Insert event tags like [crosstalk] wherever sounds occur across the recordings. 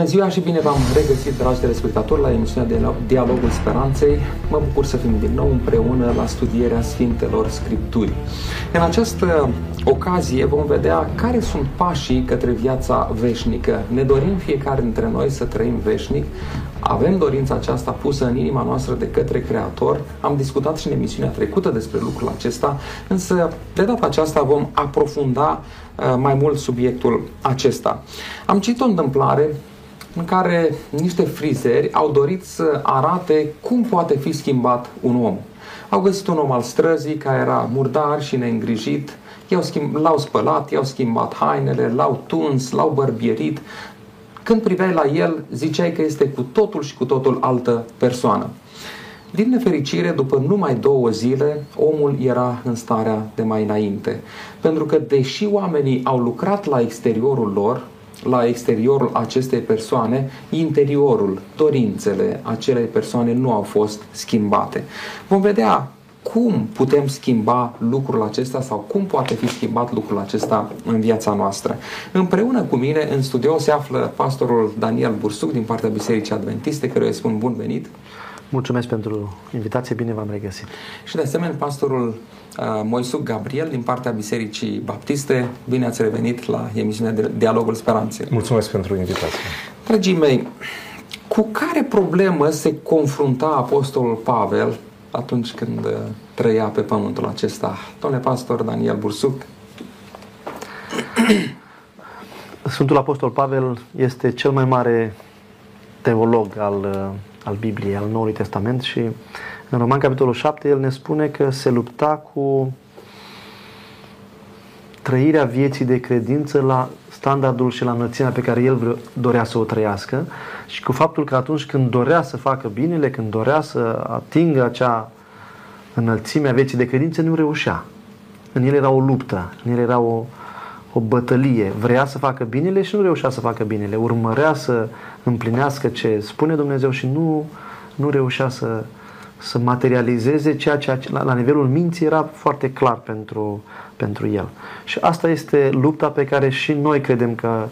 Bună ziua și bine v-am regăsit, dragi telespectatori, la emisiunea Dialogul Speranței. Mă bucur să fim din nou împreună la studierea Sfintelor Scripturii. În această ocazie vom vedea care sunt pașii către viața veșnică. Ne dorim fiecare dintre noi să trăim veșnic, avem dorința aceasta pusă în inima noastră de către Creator. Am discutat și în emisiunea trecută despre lucrul acesta, însă de data aceasta vom aprofunda uh, mai mult subiectul acesta. Am citit o întâmplare în care niște frizeri au dorit să arate cum poate fi schimbat un om. Au găsit un om al străzii care era murdar și neîngrijit, i-au schimb, l-au spălat, i-au schimbat hainele, l-au tuns, l-au bărbierit. Când priveai la el, ziceai că este cu totul și cu totul altă persoană. Din nefericire, după numai două zile, omul era în starea de mai înainte. Pentru că, deși oamenii au lucrat la exteriorul lor, la exteriorul acestei persoane, interiorul, dorințele acelei persoane nu au fost schimbate. Vom vedea cum putem schimba lucrul acesta sau cum poate fi schimbat lucrul acesta în viața noastră. Împreună cu mine în studio se află pastorul Daniel Bursuc din partea Bisericii Adventiste, căruia îi spun bun venit. Mulțumesc pentru invitație, bine v-am regăsit. Și de asemenea pastorul uh, Moisuc Gabriel din partea Bisericii Baptiste. Bine ați revenit la emisiunea de Dialogul Speranței. Mulțumesc pentru invitație. Dragii mei, cu care problemă se confrunta Apostolul Pavel atunci când uh, trăia pe pământul acesta? Domnule pastor Daniel Bursuc. Sfântul Apostol Pavel este cel mai mare teolog al uh, al Bibliei, al Noului Testament și în Roman capitolul 7 el ne spune că se lupta cu trăirea vieții de credință la standardul și la înălțimea pe care el dorea să o trăiască și cu faptul că atunci când dorea să facă binele, când dorea să atingă acea înălțime a vieții de credință, nu reușea. În el era o luptă, în el era o, o bătălie. Vrea să facă binele și nu reușea să facă binele. Urmărea să împlinească ce spune Dumnezeu și nu, nu reușea să, să materializeze ceea ce la, la nivelul minții era foarte clar pentru, pentru el. Și asta este lupta pe care și noi credem că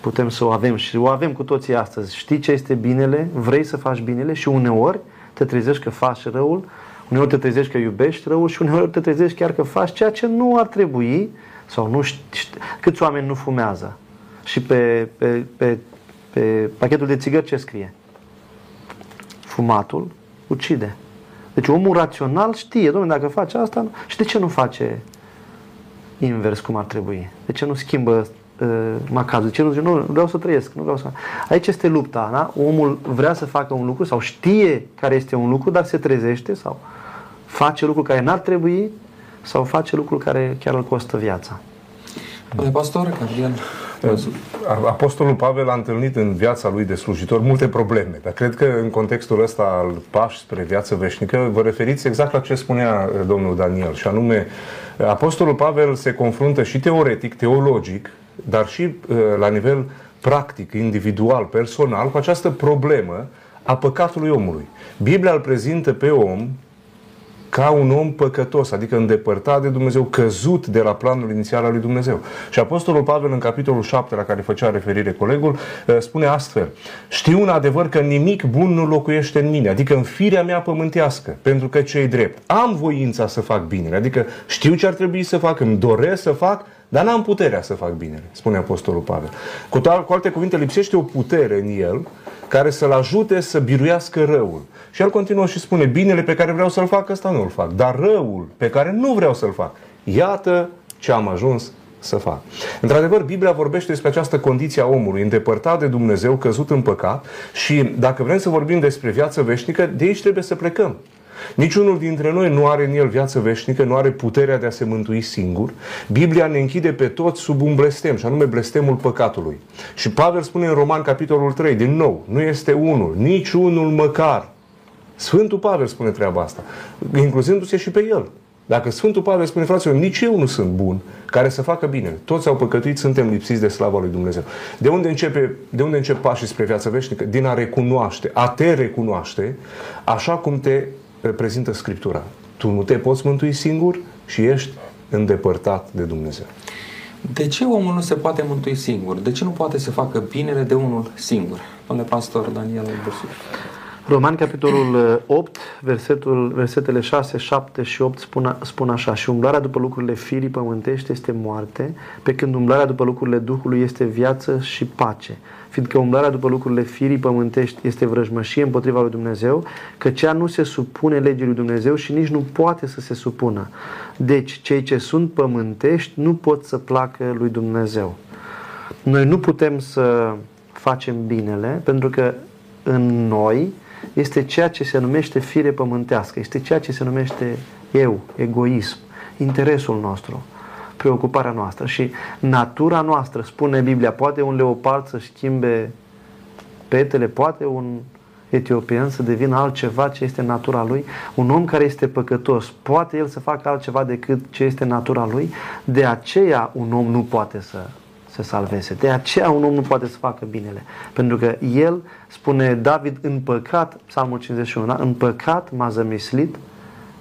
putem să o avem și o avem cu toții astăzi. Știi ce este binele, vrei să faci binele și uneori te trezești că faci răul, uneori te trezești că iubești răul și uneori te trezești chiar că faci ceea ce nu ar trebui sau nu știi, câți oameni nu fumează? Și pe, pe, pe, pe pachetul de țigări ce scrie? Fumatul ucide. Deci omul rațional știe, domnule, dacă face asta, și de ce nu face invers cum ar trebui? De ce nu schimbă uh, macazul? De ce nu zice, nu, vreau să trăiesc, nu vreau să... Aici este lupta, da? Omul vrea să facă un lucru sau știe care este un lucru, dar se trezește sau face lucruri care n-ar trebui sau face lucruri care chiar îl costă viața. Domnule pastor, Gabriel, Apostolul Pavel a întâlnit în viața lui de slujitor multe probleme, dar cred că în contextul ăsta al pași spre viață veșnică vă referiți exact la ce spunea uh, domnul Daniel, și anume Apostolul Pavel se confruntă și teoretic, teologic, dar și uh, la nivel practic, individual, personal, cu această problemă a păcatului omului. Biblia îl prezintă pe om ca un om păcătos, adică îndepărtat de Dumnezeu, căzut de la planul inițial al lui Dumnezeu. Și Apostolul Pavel în capitolul 7 la care făcea referire colegul uh, spune astfel Știu un adevăr că nimic bun nu locuiește în mine, adică în firea mea pământească, pentru că cei drept. Am voința să fac binele, adică știu ce ar trebui să fac, îmi doresc să fac, dar n-am puterea să fac binele, spune Apostolul Pavel. Cu, cu alte cuvinte, lipsește o putere în el care să-l ajute să biruiască răul. Și el continuă și spune, binele pe care vreau să-l fac, ăsta nu-l fac, dar răul pe care nu vreau să-l fac, iată ce am ajuns să fac. Într-adevăr, Biblia vorbește despre această condiție a omului, îndepărtat de Dumnezeu, căzut în păcat și dacă vrem să vorbim despre viață veșnică, de aici trebuie să plecăm. Niciunul dintre noi nu are în el viață veșnică, nu are puterea de a se mântui singur. Biblia ne închide pe toți sub un blestem, și anume blestemul păcatului. Și Pavel spune în Roman, capitolul 3, din nou, nu este unul, nici unul măcar. Sfântul Pavel spune treaba asta, incluzându-se și pe el. Dacă Sfântul Pavel spune, fraților, nici eu nu sunt bun care să facă bine. Toți au păcătuit, suntem lipsiți de slava lui Dumnezeu. De unde începe, de unde încep pașii spre viața veșnică? Din a recunoaște, a te recunoaște, așa cum te reprezintă Scriptura. Tu nu te poți mântui singur și ești îndepărtat de Dumnezeu. De ce omul nu se poate mântui singur? De ce nu poate să facă binele de unul singur? Domnule pastor Daniel Bursu. Roman, capitolul 8, versetul, versetele 6, 7 și 8 spun, spun așa Și umblarea după lucrurile firii pământești este moarte, pe când umblarea după lucrurile Duhului este viață și pace. Fiindcă umblarea după lucrurile firii pământești este vrăjmășie împotriva lui Dumnezeu, că cea nu se supune legii lui Dumnezeu și nici nu poate să se supună. Deci, cei ce sunt pământești nu pot să placă lui Dumnezeu. Noi nu putem să facem binele, pentru că în noi este ceea ce se numește fire pământească, este ceea ce se numește eu, egoism, interesul nostru, preocuparea noastră. Și natura noastră, spune Biblia, poate un leopard să schimbe petele, poate un etiopian să devină altceva ce este natura lui, un om care este păcătos, poate el să facă altceva decât ce este natura lui, de aceea un om nu poate să se salveze. De aceea un om nu poate să facă binele. Pentru că el, spune David, în păcat, Psalmul 51, da? în păcat m-a zămislit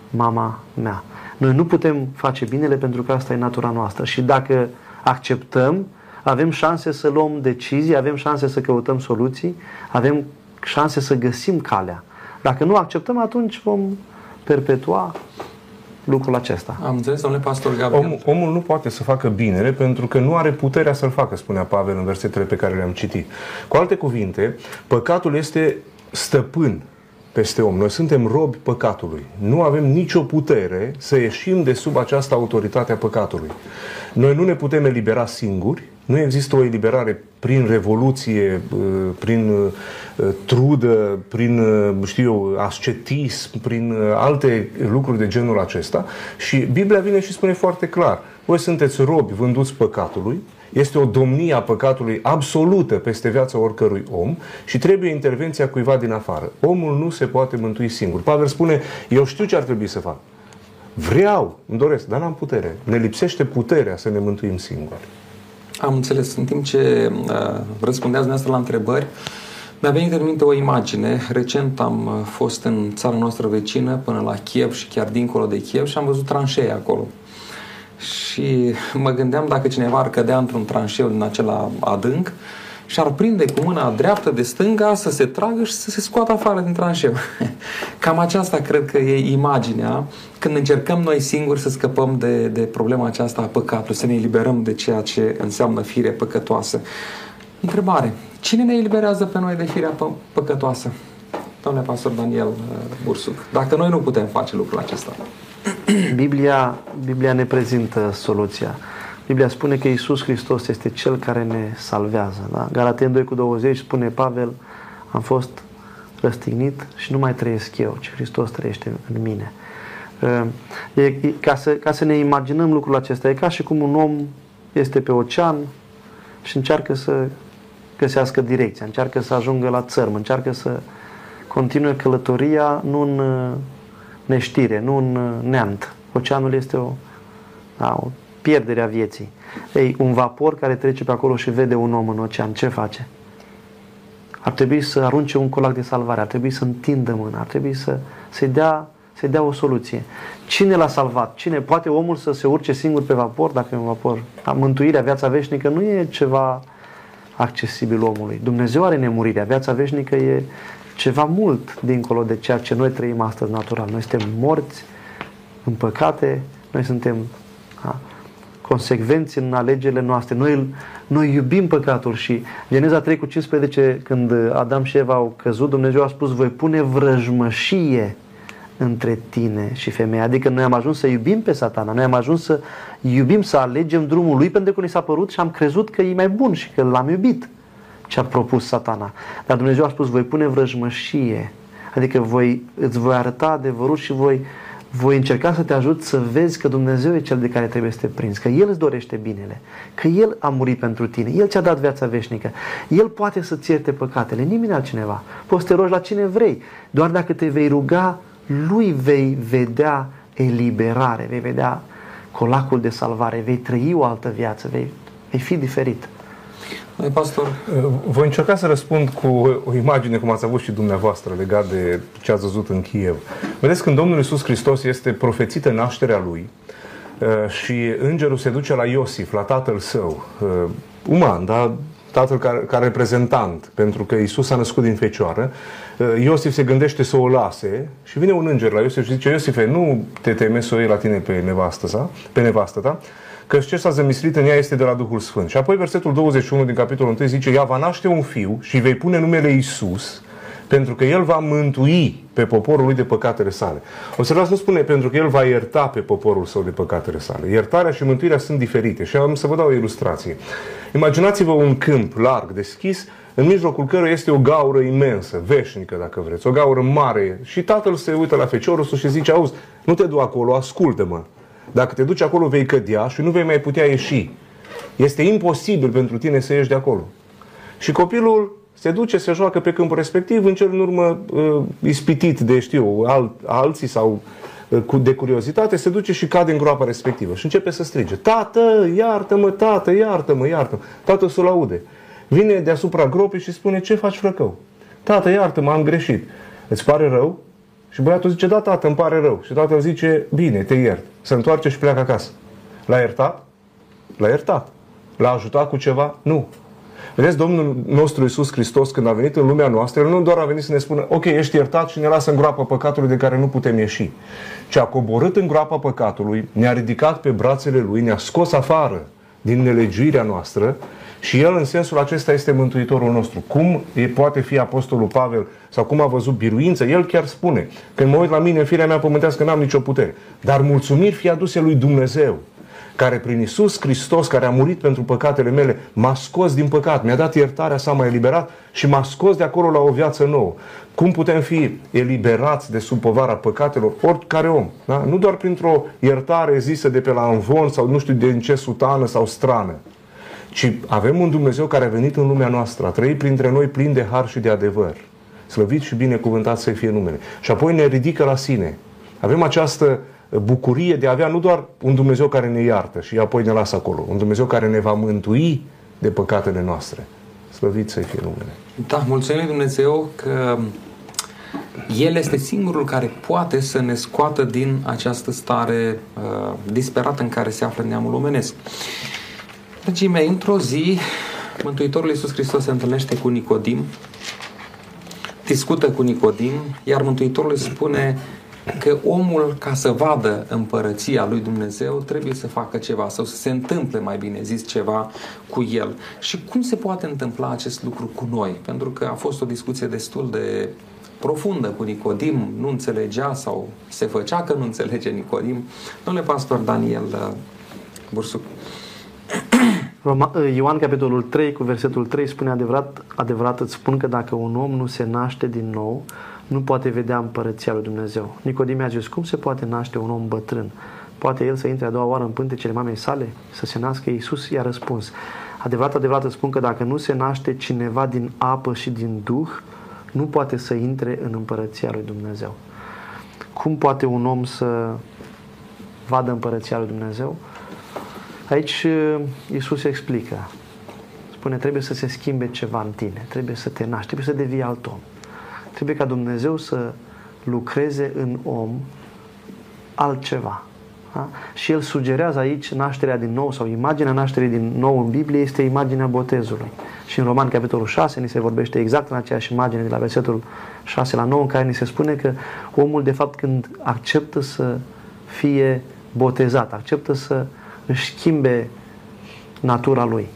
mama mea. Noi nu putem face binele pentru că asta e natura noastră. Și dacă acceptăm, avem șanse să luăm decizii, avem șanse să căutăm soluții, avem șanse să găsim calea. Dacă nu acceptăm, atunci vom perpetua lucrul acesta. Am înțeles, domnule pastor Gabriel. Om, omul nu poate să facă binele pentru că nu are puterea să-l facă, spunea Pavel în versetele pe care le-am citit. Cu alte cuvinte, păcatul este stăpân peste om. Noi suntem robi păcatului. Nu avem nicio putere să ieșim de sub această autoritate a păcatului. Noi nu ne putem elibera singuri, nu există o eliberare prin revoluție, uh, prin uh, trudă, prin, uh, știu eu, ascetism, prin alte lucruri de genul acesta. Și Biblia vine și spune foarte clar, voi sunteți robi vânduți păcatului, este o domnie a păcatului absolută peste viața oricărui om și trebuie intervenția cuiva din afară. Omul nu se poate mântui singur. Pavel spune, eu știu ce ar trebui să fac. Vreau, îmi doresc, dar n-am putere. Ne lipsește puterea să ne mântuim singuri. Am înțeles. În timp ce uh, răspundeați dumneavoastră la întrebări, mi-a venit în minte o imagine. Recent am uh, fost în țara noastră vecină, până la Kiev și chiar dincolo de Kiev și am văzut tranșee acolo. Și mă gândeam dacă cineva ar cădea într-un tranșeu din acela adânc și ar prinde cu mâna dreaptă de stânga să se tragă și să se scoată afară din tranșeu. [laughs] Cam aceasta cred că e imaginea când încercăm noi singuri să scăpăm de, de problema aceasta a păcatului, să ne eliberăm de ceea ce înseamnă fire păcătoasă. Întrebare. Cine ne eliberează pe noi de firea pă- păcătoasă? Domnule pastor Daniel uh, Bursuc, dacă noi nu putem face lucrul acesta. [clears throat] Biblia, Biblia ne prezintă soluția. Biblia spune că Isus Hristos este Cel care ne salvează. Da? Galaten 2 cu 20 spune Pavel, am fost răstignit și nu mai trăiesc eu, ci Hristos trăiește în mine. E, e, ca, să, ca să ne imaginăm lucrul acesta, e ca și cum un om este pe ocean și încearcă să găsească direcția, încearcă să ajungă la țărm, încearcă să continue călătoria nu în neștire, nu în neant. Oceanul este o, da, o pierdere a vieții. Ei, un vapor care trece pe acolo și vede un om în ocean, ce face? Ar trebui să arunce un colac de salvare, ar trebui să întindă mâna, ar trebui să, să-i dea să dea o soluție. Cine l-a salvat? Cine? Poate omul să se urce singur pe vapor, dacă e un vapor? Da, mântuirea, viața veșnică nu e ceva accesibil omului. Dumnezeu are nemurirea. Viața veșnică e ceva mult dincolo de ceea ce noi trăim astăzi natural. Noi suntem morți în păcate, noi suntem da, consecvenți în alegerile noastre. Noi, noi iubim păcatul și Geneza 3 cu 15, când Adam și Eva au căzut, Dumnezeu a spus, voi pune vrăjmășie între tine și femeia. Adică noi am ajuns să iubim pe satana, noi am ajuns să iubim, să alegem drumul lui pentru că ni s-a părut și am crezut că e mai bun și că l-am iubit ce a propus satana. Dar Dumnezeu a spus, voi pune vrăjmășie, adică voi, îți voi arăta adevărul și voi, voi încerca să te ajut să vezi că Dumnezeu e cel de care trebuie să te prinzi, că El îți dorește binele, că El a murit pentru tine, El ți-a dat viața veșnică, El poate să-ți ierte păcatele, nimeni altcineva. Poți să te rogi la cine vrei, doar dacă te vei ruga lui vei vedea eliberare, vei vedea colacul de salvare, vei trăi o altă viață, vei, vei fi diferit. Noi, pastor? Voi încerca să răspund cu o imagine, cum ați avut și dumneavoastră, legat de ce ați văzut în Kiev. Vedeți, când Domnul Iisus Hristos este profețită nașterea Lui, Uh, și îngerul se duce la Iosif, la tatăl său, uh, uman, dar tatăl ca, ca reprezentant, pentru că Isus a născut din fecioară, uh, Iosif se gândește să o lase și vine un înger la Iosif și zice, Iosife, nu te teme să o iei la tine pe nevastă sa, pe nevastă ta, că ce s-a zămislit în ea este de la Duhul Sfânt. Și apoi versetul 21 din capitolul 1 zice, ea va naște un fiu și vei pune numele Isus, pentru că El va mântui pe poporul lui de păcatele sale. Observați, nu spune pentru că El va ierta pe poporul său de păcatele sale. Iertarea și mântuirea sunt diferite și am să vă dau o ilustrație. Imaginați-vă un câmp larg, deschis, în mijlocul căruia este o gaură imensă, veșnică, dacă vreți, o gaură mare. Și tatăl se uită la feciorul său și zice, auzi, nu te du acolo, ascultă-mă. Dacă te duci acolo, vei cădea și nu vei mai putea ieși. Este imposibil pentru tine să ieși de acolo. Și copilul se duce, se joacă pe câmpul respectiv, în cel în urmă uh, ispitit de, știu, al, alții sau uh, de curiozitate, se duce și cade în groapa respectivă și începe să strige. Tată, iartă-mă, tată, iartă-mă, iartă-mă. Tatăl să-l aude. Vine deasupra gropii și spune, ce faci frăcău? Tată, iartă-mă, am greșit. Îți pare rău? Și băiatul zice, da, tată, îmi pare rău. Și tatăl zice, bine, te iert. Se întoarce și pleacă acasă. L-a iertat? L-a iertat. L-a ajutat cu ceva? Nu. Vedeți, Domnul nostru Iisus Hristos, când a venit în lumea noastră, El nu doar a venit să ne spună, ok, ești iertat și ne lasă în groapa păcatului de care nu putem ieși, ci a coborât în groapa păcatului, ne-a ridicat pe brațele Lui, ne-a scos afară din nelegiuirea noastră și El în sensul acesta este Mântuitorul nostru. Cum e, poate fi Apostolul Pavel sau cum a văzut biruință? El chiar spune, când mă uit la mine, firea mea pământească, n-am nicio putere. Dar mulțumiri fi aduse lui Dumnezeu care prin Isus Hristos, care a murit pentru păcatele mele, m-a scos din păcat, mi-a dat iertarea sa, m-a eliberat și m-a scos de acolo la o viață nouă. Cum putem fi eliberați de sub povara păcatelor? Oricare om. Da? Nu doar printr-o iertare zisă de pe la învon sau nu știu de în ce sutană sau strană, ci avem un Dumnezeu care a venit în lumea noastră, a trăit printre noi plin de har și de adevăr. Slăvit și binecuvântat să fie numele. Și apoi ne ridică la sine. Avem această bucurie de a avea nu doar un Dumnezeu care ne iartă și apoi ne lasă acolo, un Dumnezeu care ne va mântui de păcatele noastre. Slăvit să fie numele. Da, mulțumim Dumnezeu că El este singurul care poate să ne scoată din această stare uh, disperată în care se află neamul omenesc. Dragii mei, într-o zi, Mântuitorul Iisus Hristos se întâlnește cu Nicodim, discută cu Nicodim, iar Mântuitorul îi spune că omul, ca să vadă împărăția lui Dumnezeu, trebuie să facă ceva sau să se întâmple, mai bine zis, ceva cu el. Și cum se poate întâmpla acest lucru cu noi? Pentru că a fost o discuție destul de profundă cu Nicodim, nu înțelegea sau se făcea că nu înțelege Nicodim. Domnule pastor Daniel uh, Bursuc. Uh, Ioan capitolul 3 cu versetul 3 spune adevărat, adevărat îți spun că dacă un om nu se naște din nou, nu poate vedea împărăția lui Dumnezeu. Nicodim a zis, cum se poate naște un om bătrân? Poate el să intre a doua oară în pântecele mamei sale? Să se nască Iisus? I-a răspuns, adevărat, adevărat îți spun că dacă nu se naște cineva din apă și din Duh, nu poate să intre în împărăția lui Dumnezeu. Cum poate un om să vadă împărăția lui Dumnezeu? Aici uh, Iisus explică. Spune, trebuie să se schimbe ceva în tine, trebuie să te naști, trebuie să devii alt om. Trebuie ca Dumnezeu să lucreze în om altceva. Da? Și el sugerează aici nașterea din nou sau imaginea nașterii din nou în Biblie este imaginea botezului. Și în Roman capitolul 6 ni se vorbește exact în aceeași imagine de la versetul 6 la 9 în care ni se spune că omul de fapt când acceptă să fie botezat, acceptă să își schimbe natura lui.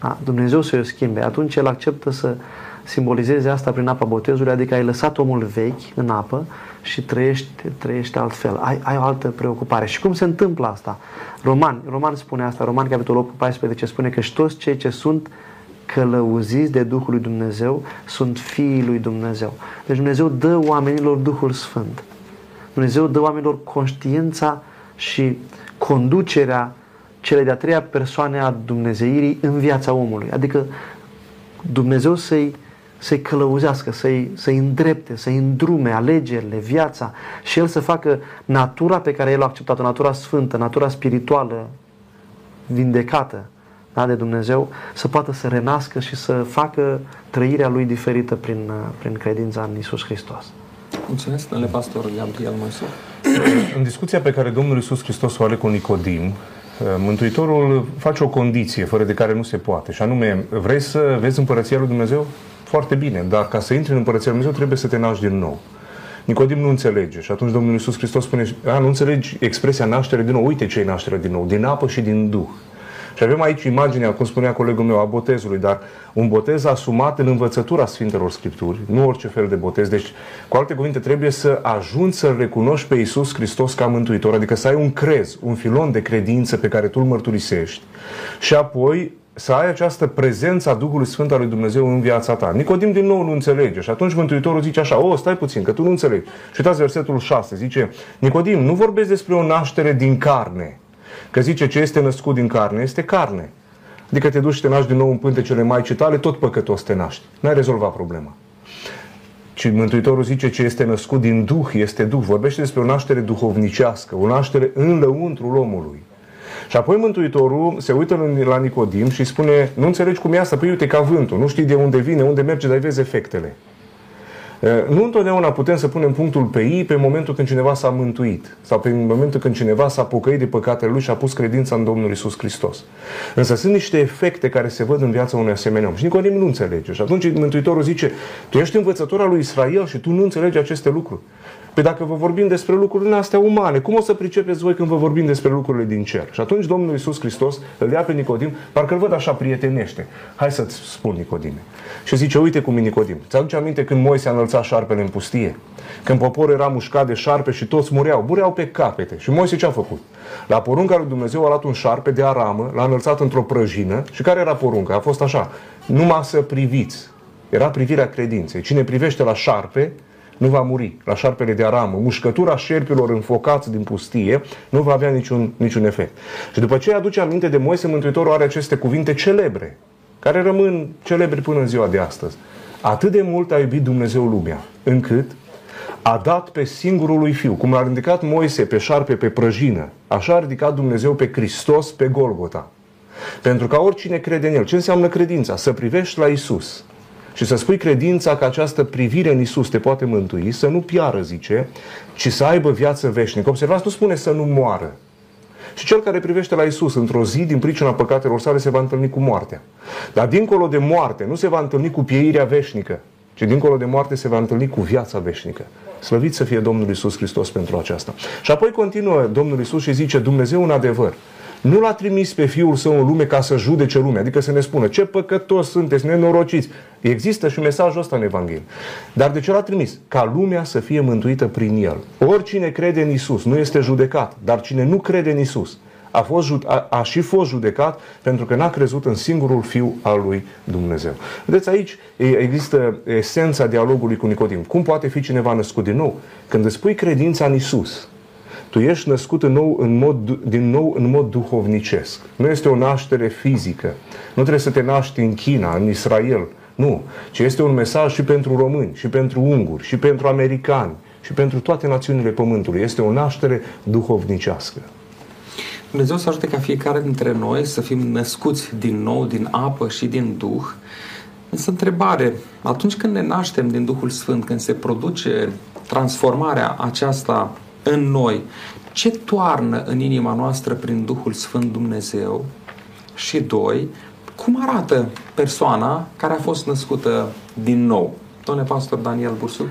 Da? Dumnezeu să o schimbe. Atunci el acceptă să simbolizeze asta prin apa botezului, adică ai lăsat omul vechi în apă și trăiești, trăiești altfel. Ai, ai o altă preocupare. Și cum se întâmplă asta? Roman, Roman spune asta, Roman capitolul 8 14 spune că și toți cei ce sunt călăuziți de Duhul lui Dumnezeu sunt fiii lui Dumnezeu. Deci Dumnezeu dă oamenilor Duhul Sfânt. Dumnezeu dă oamenilor conștiința și conducerea cele de-a treia persoane a Dumnezeirii în viața omului. Adică Dumnezeu să-i să-i călăuzească, să-i, să-i îndrepte, să-i îndrume alegerile, viața și El să facă natura pe care El a acceptat-o, natura sfântă, natura spirituală, vindecată da, de Dumnezeu, să poată să renască și să facă trăirea Lui diferită prin, prin credința în Isus Hristos. Mulțumesc, domnule pastor Gabriel Moise. În discuția pe care Domnul Iisus Hristos o are cu Nicodim, Mântuitorul face o condiție fără de care nu se poate, și anume, vrei să vezi împărăția lui Dumnezeu? Foarte bine, dar ca să intri în împărăția lui Dumnezeu trebuie să te naști din nou. Nicodim nu înțelege și atunci Domnul Iisus Hristos spune, a, nu înțelegi expresia naștere din nou, uite ce e naștere din nou, din apă și din Duh. Și avem aici imaginea, cum spunea colegul meu, a botezului, dar un botez asumat în învățătura Sfintelor Scripturi, nu orice fel de botez. Deci, cu alte cuvinte, trebuie să ajungi să-L recunoști pe Iisus Hristos ca Mântuitor, adică să ai un crez, un filon de credință pe care tu îl mărturisești și apoi să ai această prezență a Duhului Sfânt al lui Dumnezeu în viața ta. Nicodim din nou nu înțelege și atunci Mântuitorul zice așa, o, stai puțin, că tu nu înțelegi. Și uitați versetul 6, zice, Nicodim, nu vorbesc despre o naștere din carne, Că zice ce este născut din carne, este carne. Adică te duci și te naști din nou în pântecele Maicii tale, tot păcătos te naști. N-ai rezolvat problema. Și Mântuitorul zice ce este născut din Duh, este Duh. Vorbește despre o naștere duhovnicească, o naștere în lăuntrul omului. Și apoi Mântuitorul se uită la Nicodim și spune, nu înțelegi cum e asta? Păi uite ca vântul, nu știi de unde vine, unde merge, dar vezi efectele. Nu întotdeauna putem să punem punctul pe I pe momentul când cineva s-a mântuit sau pe momentul când cineva s-a pocăit de păcatele lui și a pus credința în Domnul Isus Hristos. Însă sunt niște efecte care se văd în viața unui asemenea om și Nicodim nu înțelege. Și atunci Mântuitorul zice, tu ești învățător al lui Israel și tu nu înțelegi aceste lucruri. Păi dacă vă vorbim despre lucrurile astea umane, cum o să pricepeți voi când vă vorbim despre lucrurile din cer? Și atunci Domnul Isus Hristos îl ia pe Nicodim, parcă îl văd așa prietenește. Hai să-ți spun, Nicodime. Și zice, uite cum e Nicodim. Ți-aduce aminte când Moise a înălțat șarpele în pustie? Când poporul era mușcat de șarpe și toți mureau. Mureau pe capete. Și Moise ce a făcut? La porunca lui Dumnezeu a luat un șarpe de aramă, l-a înălțat într-o prăjină. Și care era porunca? A fost așa. Numai să priviți. Era privirea credinței. Cine privește la șarpe, nu va muri la șarpele de aramă. Mușcătura șerpilor înfocați din pustie nu va avea niciun, niciun efect. Și după ce aduce aminte de Moise, Mântuitorul are aceste cuvinte celebre, care rămân celebre până în ziua de astăzi. Atât de mult a iubit Dumnezeu lumea, încât a dat pe singurul lui Fiu. Cum a ridicat Moise pe șarpe, pe prăjină, așa a ridicat Dumnezeu pe Hristos pe Golgota. Pentru ca oricine crede în El. Ce înseamnă credința? Să privești la Isus și să spui credința că această privire în Isus te poate mântui, să nu piară, zice, ci să aibă viață veșnică. Observați, nu spune să nu moară. Și cel care privește la Isus într-o zi, din pricina păcatelor sale, se va întâlni cu moartea. Dar dincolo de moarte, nu se va întâlni cu pieirea veșnică, ci dincolo de moarte se va întâlni cu viața veșnică. Slăvit să fie Domnul Isus Hristos pentru aceasta. Și apoi continuă Domnul Isus și zice, Dumnezeu în adevăr nu l-a trimis pe Fiul Său în lume ca să judece lumea, adică să ne spună ce păcătos sunteți, nenorociți. Există și mesajul ăsta în Evanghelie. Dar de ce l-a trimis? Ca lumea să fie mântuită prin El. Oricine crede în Isus nu este judecat, dar cine nu crede în Isus a, fost, a, a și fost judecat pentru că n-a crezut în singurul Fiu al lui Dumnezeu. Vedeți, aici există esența dialogului cu Nicodim. Cum poate fi cineva născut din nou? Când îți pui credința în Isus, tu ești născut în nou, în mod, din nou în mod duhovnicesc. Nu este o naștere fizică. Nu trebuie să te naști în China, în Israel. Nu. Ci este un mesaj și pentru români, și pentru unguri, și pentru americani, și pentru toate națiunile Pământului. Este o naștere duhovnicească. Dumnezeu să ajute ca fiecare dintre noi să fim născuți din nou, din apă și din Duh. Însă întrebare, atunci când ne naștem din Duhul Sfânt, când se produce transformarea aceasta în noi, ce toarnă în inima noastră prin Duhul Sfânt Dumnezeu și doi, cum arată persoana care a fost născută din nou? Domnule pastor Daniel Bursu.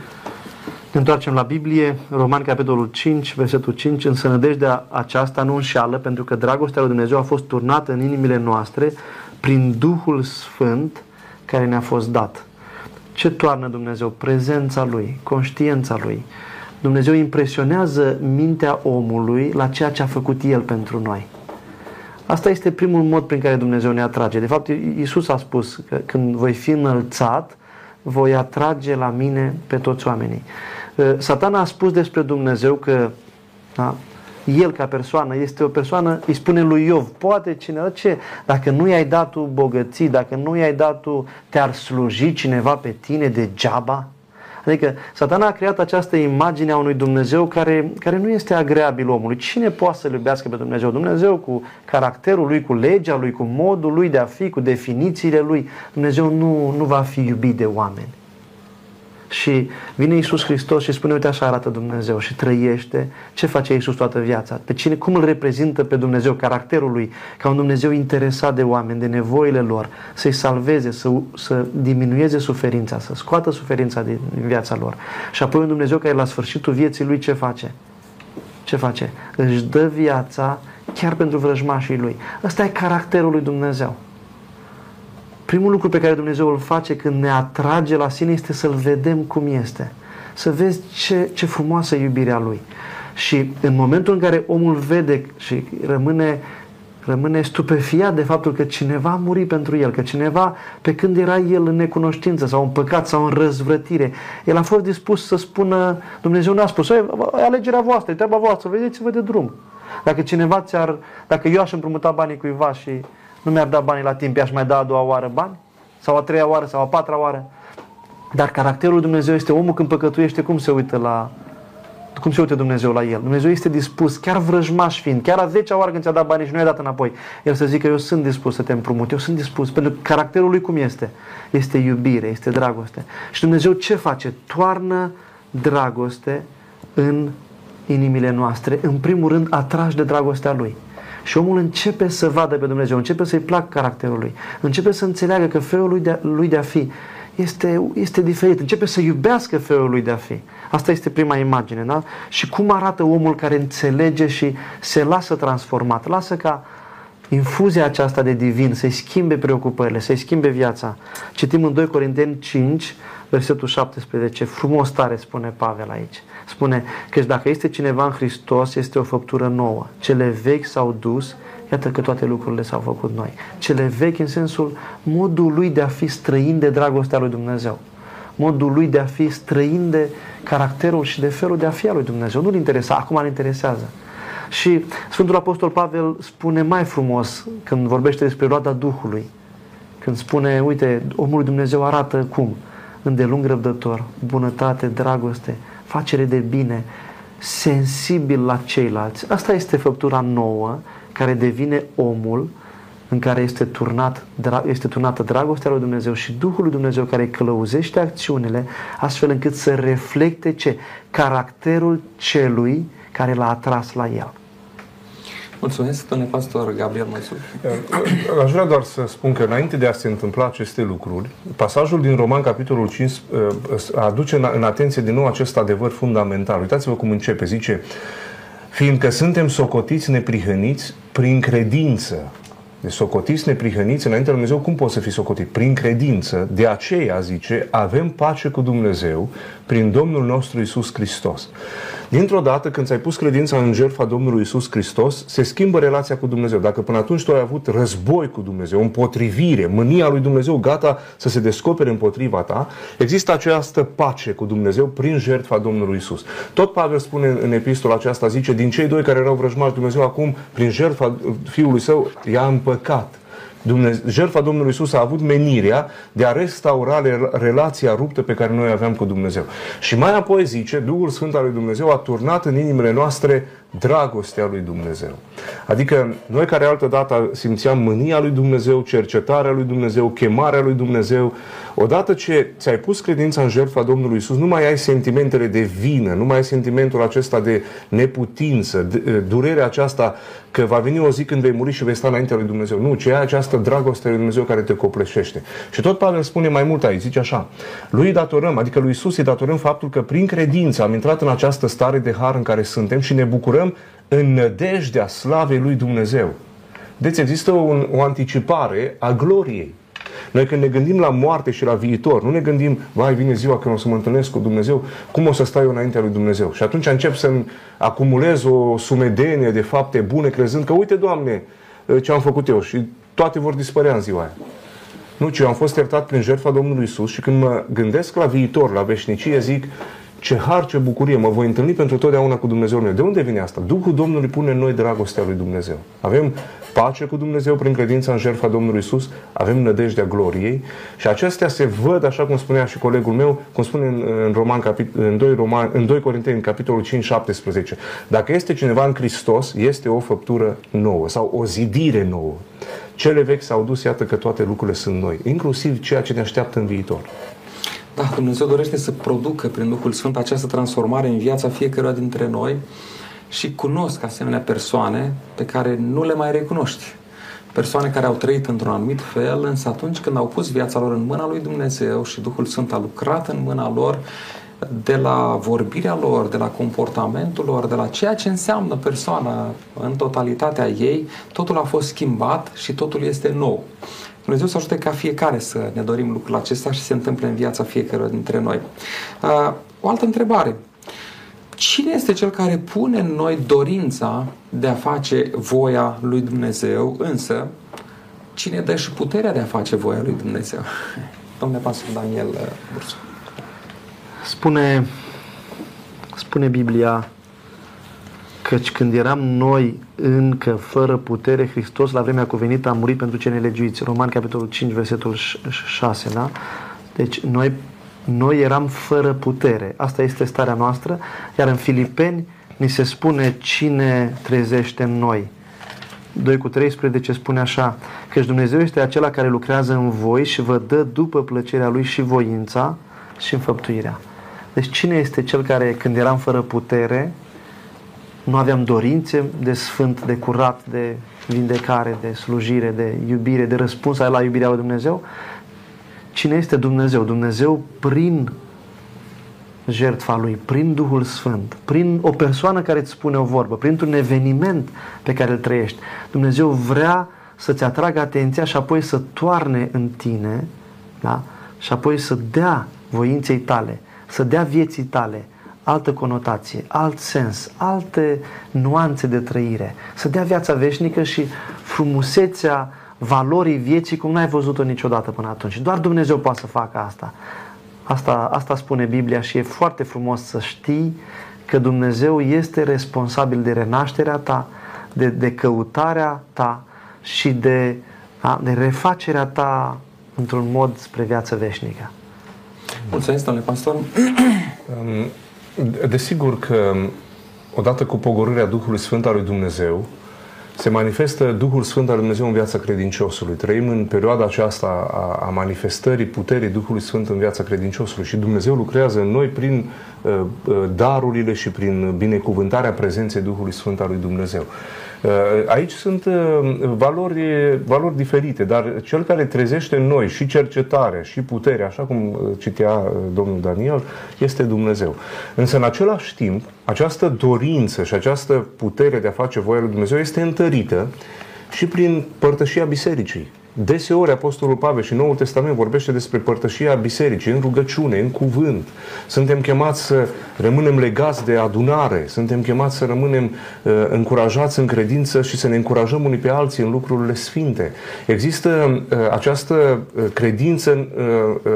Ne întoarcem la Biblie, Roman capitolul 5, versetul 5, însă nădejdea aceasta nu înșeală, pentru că dragostea lui Dumnezeu a fost turnată în inimile noastre prin Duhul Sfânt care ne-a fost dat. Ce toarnă Dumnezeu? Prezența Lui, conștiența Lui, Dumnezeu impresionează mintea omului la ceea ce a făcut El pentru noi. Asta este primul mod prin care Dumnezeu ne atrage. De fapt, Iisus a spus că când voi fi înălțat, voi atrage la mine pe toți oamenii. Uh, Satana a spus despre Dumnezeu că da, el ca persoană este o persoană, îi spune lui Iov, poate cineva, ce? Dacă nu i-ai dat tu bogății, dacă nu i-ai dat tu, te-ar sluji cineva pe tine degeaba? Adică satana a creat această imagine a unui Dumnezeu care, care nu este agreabil omului. Cine poate să-L iubească pe Dumnezeu? Dumnezeu cu caracterul lui, cu legea lui, cu modul lui de a fi, cu definițiile lui. Dumnezeu nu, nu va fi iubit de oameni. Și vine Iisus Hristos și spune, uite așa arată Dumnezeu și trăiește. Ce face Iisus toată viața? Pe cine, cum îl reprezintă pe Dumnezeu, caracterul lui, ca un Dumnezeu interesat de oameni, de nevoile lor, să-i salveze, să, să diminueze suferința, să scoată suferința din, din viața lor. Și apoi un Dumnezeu care la sfârșitul vieții lui ce face? Ce face? Își dă viața chiar pentru vrăjmașii lui. Ăsta e caracterul lui Dumnezeu. Primul lucru pe care Dumnezeu îl face când ne atrage la sine este să-L vedem cum este. Să vezi ce, ce frumoasă iubirea Lui. Și în momentul în care omul vede și rămâne, rămâne stupefiat de faptul că cineva a murit pentru el, că cineva, pe când era el în necunoștință sau în păcat sau în răzvrătire, el a fost dispus să spună, Dumnezeu n-a spus, e alegerea voastră, e treaba voastră, vedeți-vă de drum. Dacă cineva ți-ar, dacă eu aș împrumuta banii cuiva și nu mi-ar da banii la timp, i-aș mai da a doua oară bani? Sau a treia oară, sau a patra oară? Dar caracterul lui Dumnezeu este omul când păcătuiește, cum se uită la cum se uită Dumnezeu la el. Dumnezeu este dispus, chiar vrăjmaș fiind, chiar a zecea oară când ți-a dat banii și nu i-a dat înapoi, el să zică, eu sunt dispus să te împrumut, eu sunt dispus, pentru că caracterul lui cum este? Este iubire, este dragoste. Și Dumnezeu ce face? Toarnă dragoste în inimile noastre, în primul rând atrași de dragostea Lui. Și omul începe să vadă pe Dumnezeu, începe să-i plac caracterul lui, începe să înțeleagă că felul lui de, lui de a fi este, este diferit, începe să iubească felul lui de a fi. Asta este prima imagine, da? Și cum arată omul care înțelege și se lasă transformat, lasă ca infuzia aceasta de divin să-i schimbe preocupările, să-i schimbe viața. Citim în 2 Corinteni 5, versetul 17, frumos tare spune Pavel aici. Spune că dacă este cineva în Hristos, este o făptură nouă. Cele vechi s-au dus, iată că toate lucrurile s-au făcut noi. Cele vechi în sensul modul lui de a fi străin de dragostea lui Dumnezeu. Modul lui de a fi străin de caracterul și de felul de a fi al lui Dumnezeu. Nu-l interesa, acum îl interesează. Și Sfântul Apostol Pavel spune mai frumos când vorbește despre roada Duhului. Când spune, uite, omul lui Dumnezeu arată cum? Îndelung răbdător, bunătate, dragoste, facere de bine, sensibil la ceilalți. Asta este făptura nouă care devine omul în care este, turnat, este turnată dragostea lui Dumnezeu și Duhul lui Dumnezeu care călăuzește acțiunile astfel încât să reflecte ce? Caracterul celui care l-a atras la el. Mulțumesc, domnule pastor Gabriel Măsul. Aș vrea doar să spun că înainte de a se întâmpla aceste lucruri, pasajul din Roman, capitolul 5, uh, aduce în atenție din nou acest adevăr fundamental. Uitați-vă cum începe. Zice, fiindcă suntem socotiți neprihăniți prin credință. Deci socotiți neprihăniți înainte de Dumnezeu, cum poți să fii socotit? Prin credință. De aceea, zice, avem pace cu Dumnezeu prin Domnul nostru Isus Hristos. Dintr-o dată, când ți-ai pus credința în jertfa Domnului Isus Hristos, se schimbă relația cu Dumnezeu. Dacă până atunci tu ai avut război cu Dumnezeu, împotrivire, mânia lui Dumnezeu gata să se descopere împotriva ta, există această pace cu Dumnezeu prin jertfa Domnului Isus. Tot Pavel spune în epistola aceasta, zice, din cei doi care erau vrăjmași Dumnezeu acum, prin jertfa Fiului Său, i-a împăcat. Dumnezeu, jertfa Domnului Isus a avut menirea de a restaura relația ruptă pe care noi aveam cu Dumnezeu. Și mai apoi zice, Duhul Sfânt al lui Dumnezeu a turnat în inimile noastre dragostea lui Dumnezeu. Adică noi care altă dată simțeam mânia lui Dumnezeu, cercetarea lui Dumnezeu, chemarea lui Dumnezeu, odată ce ți-ai pus credința în jertfa Domnului Isus, nu mai ai sentimentele de vină, nu mai ai sentimentul acesta de neputință, de, durerea aceasta că va veni o zi când vei muri și vei sta înaintea lui Dumnezeu. Nu, ci ai această dragoste lui Dumnezeu care te copleșește. Și tot Pavel spune mai mult aici, zice așa, lui datorăm, adică lui Isus îi datorăm faptul că prin credință am intrat în această stare de har în care suntem și ne bucurăm bucurăm în nădejdea slavei lui Dumnezeu. Deci există un, o anticipare a gloriei. Noi când ne gândim la moarte și la viitor, nu ne gândim, vai, vine ziua când o să mă întâlnesc cu Dumnezeu, cum o să stau eu înaintea lui Dumnezeu? Și atunci încep să-mi acumulez o sumedenie de fapte bune, crezând că, uite, Doamne, ce am făcut eu și toate vor dispărea în ziua aia. Nu, ci eu am fost iertat prin jertfa Domnului Isus și când mă gândesc la viitor, la veșnicie, zic, ce har, ce bucurie, mă voi întâlni pentru totdeauna cu Dumnezeu meu. De unde vine asta? Duhul Domnului pune în noi dragostea lui Dumnezeu. Avem pace cu Dumnezeu prin credința în jertfa Domnului Isus, avem nădejdea gloriei și acestea se văd, așa cum spunea și colegul meu, cum spune în, în, Roman, în, 2 Roman, în 2 Corinteni, capitolul 5, 17. Dacă este cineva în Hristos, este o făptură nouă sau o zidire nouă. Cele vechi s-au dus, iată că toate lucrurile sunt noi, inclusiv ceea ce ne așteaptă în viitor. Da, Dumnezeu dorește să producă prin Duhul Sfânt această transformare în viața fiecăruia dintre noi și cunosc asemenea persoane pe care nu le mai recunoști. Persoane care au trăit într-un anumit fel, însă atunci când au pus viața lor în mâna lui Dumnezeu și Duhul Sfânt a lucrat în mâna lor, de la vorbirea lor, de la comportamentul lor, de la ceea ce înseamnă persoana în totalitatea ei, totul a fost schimbat și totul este nou. Dumnezeu să ajute ca fiecare să ne dorim lucrul acesta și să se întâmple în viața fiecăruia dintre noi. Uh, o altă întrebare. Cine este cel care pune în noi dorința de a face voia lui Dumnezeu, însă cine dă și puterea de a face voia lui Dumnezeu? [laughs] Domnule Pastor Daniel uh, Bursu. Spune, spune Biblia căci când eram noi încă fără putere, Hristos la vremea cuvenită a murit pentru cei nelegiuiți. Roman, capitolul 5, versetul 6, da? Deci noi, noi eram fără putere. Asta este starea noastră. Iar în Filipeni ni se spune cine trezește în noi. 2 cu 13 spune așa, căci Dumnezeu este acela care lucrează în voi și vă dă după plăcerea Lui și voința și înfăptuirea. Deci cine este cel care când eram fără putere, nu aveam dorințe de sfânt, de curat, de vindecare, de slujire, de iubire, de răspuns la iubirea lui Dumnezeu? Cine este Dumnezeu? Dumnezeu prin jertfa Lui, prin Duhul Sfânt, prin o persoană care îți spune o vorbă, printr-un eveniment pe care îl trăiești. Dumnezeu vrea să-ți atragă atenția și apoi să toarne în tine da? și apoi să dea voinței tale să dea vieții tale altă conotație, alt sens, alte nuanțe de trăire, să dea viața veșnică și frumusețea valorii vieții cum n-ai văzut-o niciodată până atunci. Doar Dumnezeu poate să facă asta. Asta, asta spune Biblia și e foarte frumos să știi că Dumnezeu este responsabil de renașterea ta, de, de căutarea ta și de, de refacerea ta într-un mod spre viață veșnică. Mulțumesc, domnule pastor. [clears throat] Desigur că odată cu pogorârea Duhului Sfânt al lui Dumnezeu, se manifestă Duhul Sfânt al lui Dumnezeu în viața credinciosului. Trăim în perioada aceasta a, a manifestării puterii Duhului Sfânt în viața credinciosului și Dumnezeu lucrează în noi prin uh, uh darurile și prin binecuvântarea prezenței Duhului Sfânt al lui Dumnezeu. Uh, aici sunt uh, valori, valori diferite, dar cel care trezește în noi și cercetarea și puterea, așa cum uh, citea domnul Daniel, este Dumnezeu. Însă, în același timp, această dorință și această putere de a face voia lui Dumnezeu este întărită și prin părtășia bisericii. Deseori Apostolul Pavel și Noul Testament vorbește despre părtășia bisericii, în rugăciune, în cuvânt. Suntem chemați să rămânem legați de adunare, suntem chemați să rămânem uh, încurajați în credință și să ne încurajăm unii pe alții în lucrurile sfinte. Există uh, această uh, credință uh,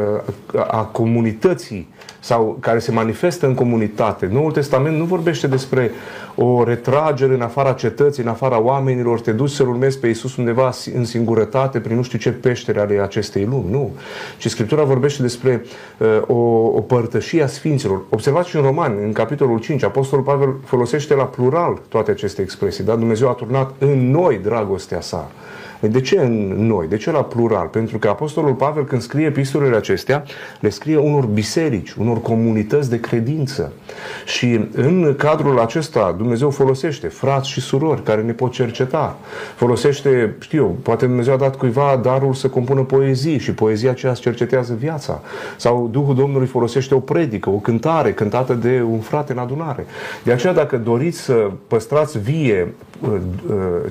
uh, a comunității sau care se manifestă în comunitate. Noul Testament nu vorbește despre o retragere în afara cetății, în afara oamenilor, te duci să-L urmezi pe Iisus undeva în singurătate, prin nu știu ce peștere ale acestei lumi. Nu. Ci Scriptura vorbește despre uh, o, o părtășie a Sfinților. Observați și în Roman, în capitolul 5, Apostolul Pavel folosește la plural toate aceste expresii. Da? Dumnezeu a turnat în noi dragostea sa. De ce în noi? De ce la plural? Pentru că Apostolul Pavel, când scrie epistolele acestea, le scrie unor biserici, unor comunități de credință. Și în cadrul acesta Dumnezeu folosește frați și surori care ne pot cerceta. Folosește, știu, poate Dumnezeu a dat cuiva darul să compună poezii și poezia aceea îți cercetează viața. Sau Duhul Domnului folosește o predică, o cântare cântată de un frate în adunare. De aceea, dacă doriți să păstrați vie uh, uh,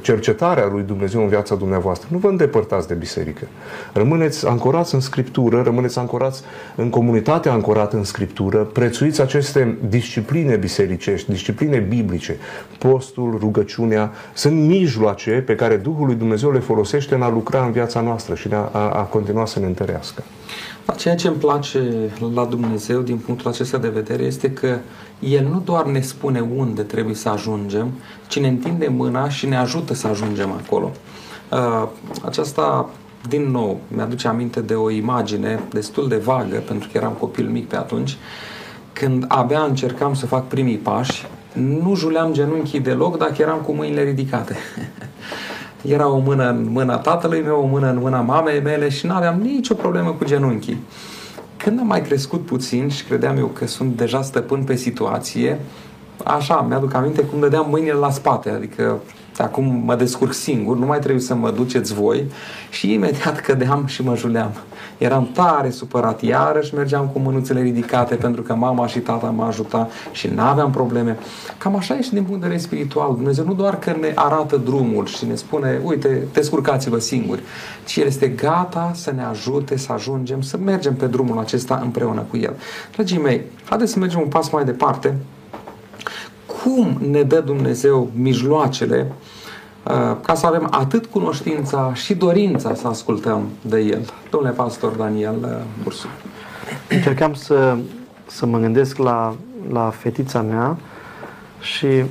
cercetarea lui Dumnezeu în viața dumneavoastră, dumneavoastră. Nu vă îndepărtați de biserică. Rămâneți ancorați în Scriptură, rămâneți ancorați în comunitatea ancorată în Scriptură, prețuiți aceste discipline bisericești, discipline biblice, postul, rugăciunea, sunt mijloace pe care Duhul lui Dumnezeu le folosește în a lucra în viața noastră și în a, a, a continua să ne întărească. Ceea ce îmi place la Dumnezeu din punctul acesta de vedere este că El nu doar ne spune unde trebuie să ajungem, ci ne întinde mâna și ne ajută să ajungem acolo. Uh, aceasta, din nou, mi-aduce aminte de o imagine destul de vagă, pentru că eram copil mic pe atunci, când abia încercam să fac primii pași, nu juleam genunchii deloc dacă eram cu mâinile ridicate. [laughs] Era o mână în mâna tatălui meu, o mână în mâna mamei mele și nu aveam nicio problemă cu genunchii. când am mai crescut puțin și credeam eu că sunt deja stăpân pe situație, așa, mi-aduc aminte cum dădeam mâinile la spate, adică acum mă descurc singur, nu mai trebuie să mă duceți voi și imediat cădeam și mă juleam. Eram tare supărat, iarăși mergeam cu mânuțele ridicate pentru că mama și tata mă ajuta și nu aveam probleme. Cam așa e și din punct de vedere spiritual. Dumnezeu nu doar că ne arată drumul și ne spune, uite, descurcați-vă singuri, ci El este gata să ne ajute să ajungem, să mergem pe drumul acesta împreună cu El. Dragii mei, haideți să mergem un pas mai departe cum ne dă Dumnezeu mijloacele uh, ca să avem atât cunoștința și dorința să ascultăm de El. Domnule pastor Daniel uh, Bursu. Încercam să, să mă gândesc la, la fetița mea și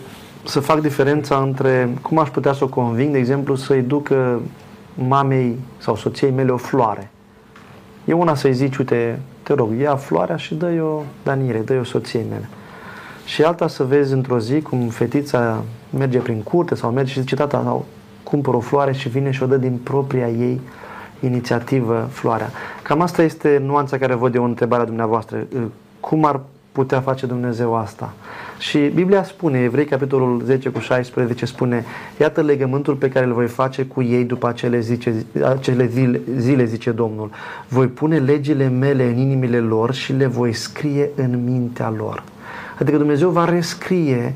să fac diferența între cum aș putea să o conving, de exemplu, să-i ducă mamei sau soției mele o floare. E una să-i zici, uite, te rog, ia floarea și dă-i o danire, dă-i o soției mele. Și alta să vezi într-o zi cum fetița merge prin curte sau merge și zice, tata, sau cumpăr o floare și vine și o dă din propria ei inițiativă floarea. Cam asta este nuanța care văd eu în întrebarea dumneavoastră. Cum ar putea face Dumnezeu asta? Și Biblia spune, Evrei capitolul 10 cu 16 spune, iată legământul pe care îl voi face cu ei după acele, zice, acele zile, zile, zice Domnul. Voi pune legile mele în inimile lor și le voi scrie în mintea lor. Adică Dumnezeu va rescrie,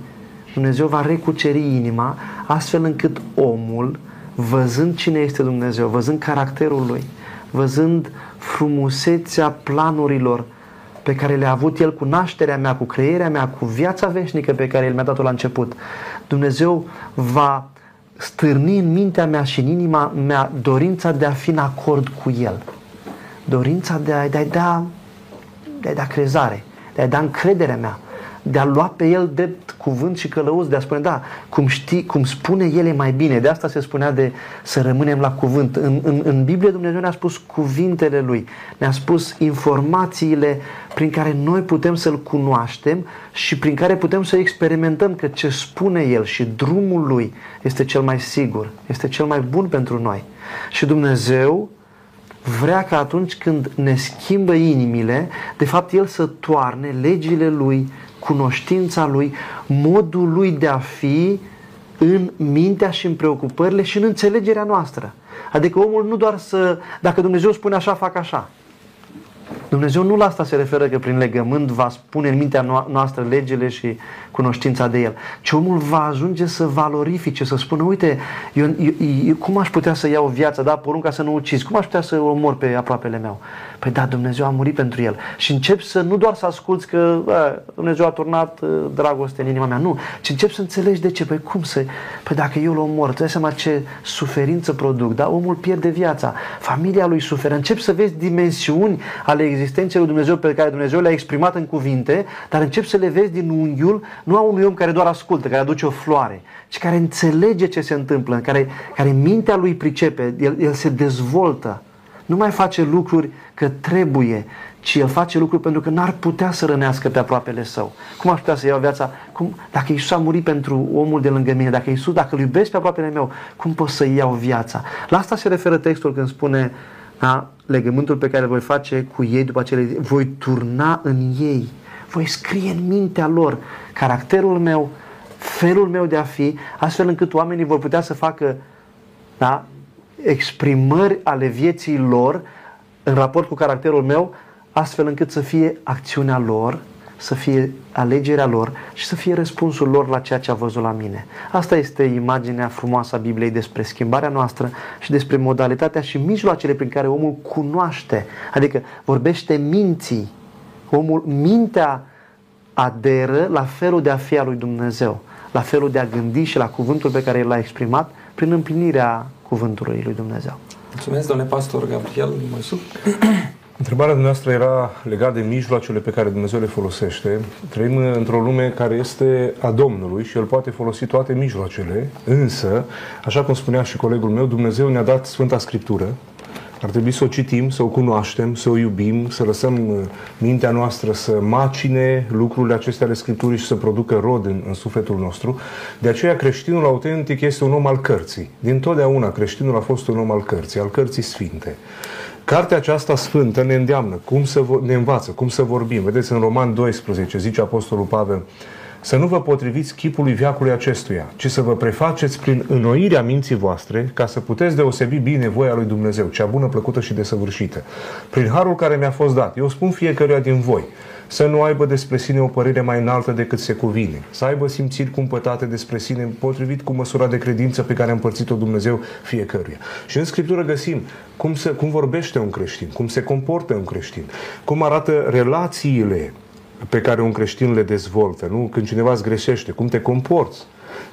Dumnezeu va recuceri inima, astfel încât omul, văzând cine este Dumnezeu, văzând caracterul lui, văzând frumusețea planurilor pe care le-a avut El cu nașterea mea, cu creierea mea, cu viața veșnică pe care El mi-a dat-o la început, Dumnezeu va stârni în mintea mea și în inima mea dorința de a fi în acord cu El. Dorința de a-i da, de a da crezare, de a-i da încrederea mea, de a lua pe el drept cuvânt și călăuz, de a spune, da, cum, știi, cum spune el e mai bine. De asta se spunea de să rămânem la cuvânt. În, în, în Biblie Dumnezeu ne-a spus cuvintele Lui, ne-a spus informațiile prin care noi putem să-L cunoaștem și prin care putem să experimentăm că ce spune El și drumul Lui este cel mai sigur, este cel mai bun pentru noi. Și Dumnezeu vrea ca atunci când ne schimbă inimile, de fapt El să toarne legile Lui, cunoștința lui, modul lui de a fi în mintea și în preocupările și în înțelegerea noastră. Adică omul nu doar să, dacă Dumnezeu spune așa, fac așa. Dumnezeu nu la asta se referă că prin legământ va spune în mintea noastră legile și cunoștința de El, ci omul va ajunge să valorifice, să spună, uite, eu, eu, eu, cum aș putea să iau viața, da, porunca să nu ucizi, cum aș putea să omor pe aproapele meu? Păi da, Dumnezeu a murit pentru el. Și încep să nu doar să asculți că bă, Dumnezeu a turnat uh, dragoste în inima mea, nu, ci încep să înțelegi de ce. Păi cum să, păi dacă eu îl omor, tu dai seama ce suferință produc, da? Omul pierde viața, familia lui suferă, încep să vezi dimensiuni ale existenței lui Dumnezeu pe care Dumnezeu le-a exprimat în cuvinte, dar încep să le vezi din unghiul nu a unui om care doar ascultă, care aduce o floare, ci care înțelege ce se întâmplă, care, care mintea lui pricepe, el, el se dezvoltă nu mai face lucruri că trebuie, ci el face lucruri pentru că n-ar putea să rănească pe aproapele său. Cum aș putea să iau viața? Cum, dacă Iisus a murit pentru omul de lângă mine, dacă Iisus, dacă îl iubesc pe aproapele meu, cum pot să iau viața? La asta se referă textul când spune da, legământul pe care îl voi face cu ei după acele zi, voi turna în ei, voi scrie în mintea lor caracterul meu, felul meu de a fi, astfel încât oamenii vor putea să facă da, exprimări ale vieții lor în raport cu caracterul meu, astfel încât să fie acțiunea lor, să fie alegerea lor și să fie răspunsul lor la ceea ce a văzut la mine. Asta este imaginea frumoasă a Bibliei despre schimbarea noastră și despre modalitatea și mijloacele prin care omul cunoaște, adică vorbește minții. Omul, mintea aderă la felul de a fi al lui Dumnezeu, la felul de a gândi și la cuvântul pe care l-a exprimat prin împlinirea cuvântului lui Dumnezeu. Mulțumesc, domnule pastor Gabriel Moisu. Întrebarea noastră era legată de mijloacele pe care Dumnezeu le folosește. Trăim într-o lume care este a Domnului și El poate folosi toate mijloacele, însă, așa cum spunea și colegul meu, Dumnezeu ne-a dat Sfânta Scriptură, ar trebui să o citim, să o cunoaștem, să o iubim, să lăsăm uh, mintea noastră să macine lucrurile acestea ale Scripturii și să producă rod în, în sufletul nostru. De aceea creștinul autentic este un om al cărții. Din totdeauna creștinul a fost un om al cărții, al cărții sfinte. Cartea aceasta sfântă ne îndeamnă, cum să ne învață, cum să vorbim. Vedeți, în Roman 12 zice Apostolul Pavel, să nu vă potriviți chipului viacului acestuia, ci să vă prefaceți prin înnoirea minții voastre, ca să puteți deosebi bine voia lui Dumnezeu, cea bună, plăcută și desăvârșită. Prin harul care mi-a fost dat, eu spun fiecăruia din voi, să nu aibă despre sine o părere mai înaltă decât se cuvine, să aibă simțiri cumpătate despre sine potrivit cu măsura de credință pe care a împărțit-o Dumnezeu fiecăruia. Și în Scriptură găsim cum, se, cum vorbește un creștin, cum se comportă un creștin, cum arată relațiile pe care un creștin le dezvoltă, nu? Când cineva îți greșește, cum te comporți.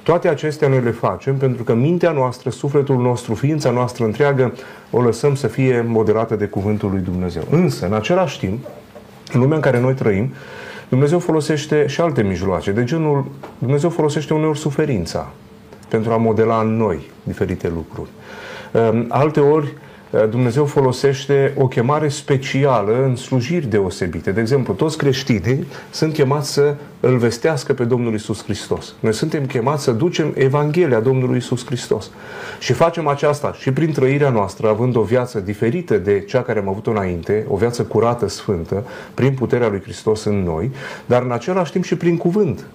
Toate acestea noi le facem pentru că mintea noastră, sufletul nostru, ființa noastră întreagă o lăsăm să fie moderată de cuvântul lui Dumnezeu. Însă, în același timp, în lumea în care noi trăim, Dumnezeu folosește și alte mijloace. De genul, Dumnezeu folosește uneori suferința pentru a modela în noi diferite lucruri. Ehm, alte ori, Eh, Dumnezeu folosește o chemare specială în slujiri deosebite. De exemplu, toți creștinii sunt chemați să îl vestească pe Domnul Isus Hristos. Noi suntem chemați să ducem Evanghelia Domnului Isus Hristos. Și facem aceasta și prin trăirea noastră, având o viață diferită de cea care am avut-o înainte, o viață curată, sfântă, prin puterea lui Hristos în noi, dar în același timp și prin cuvânt.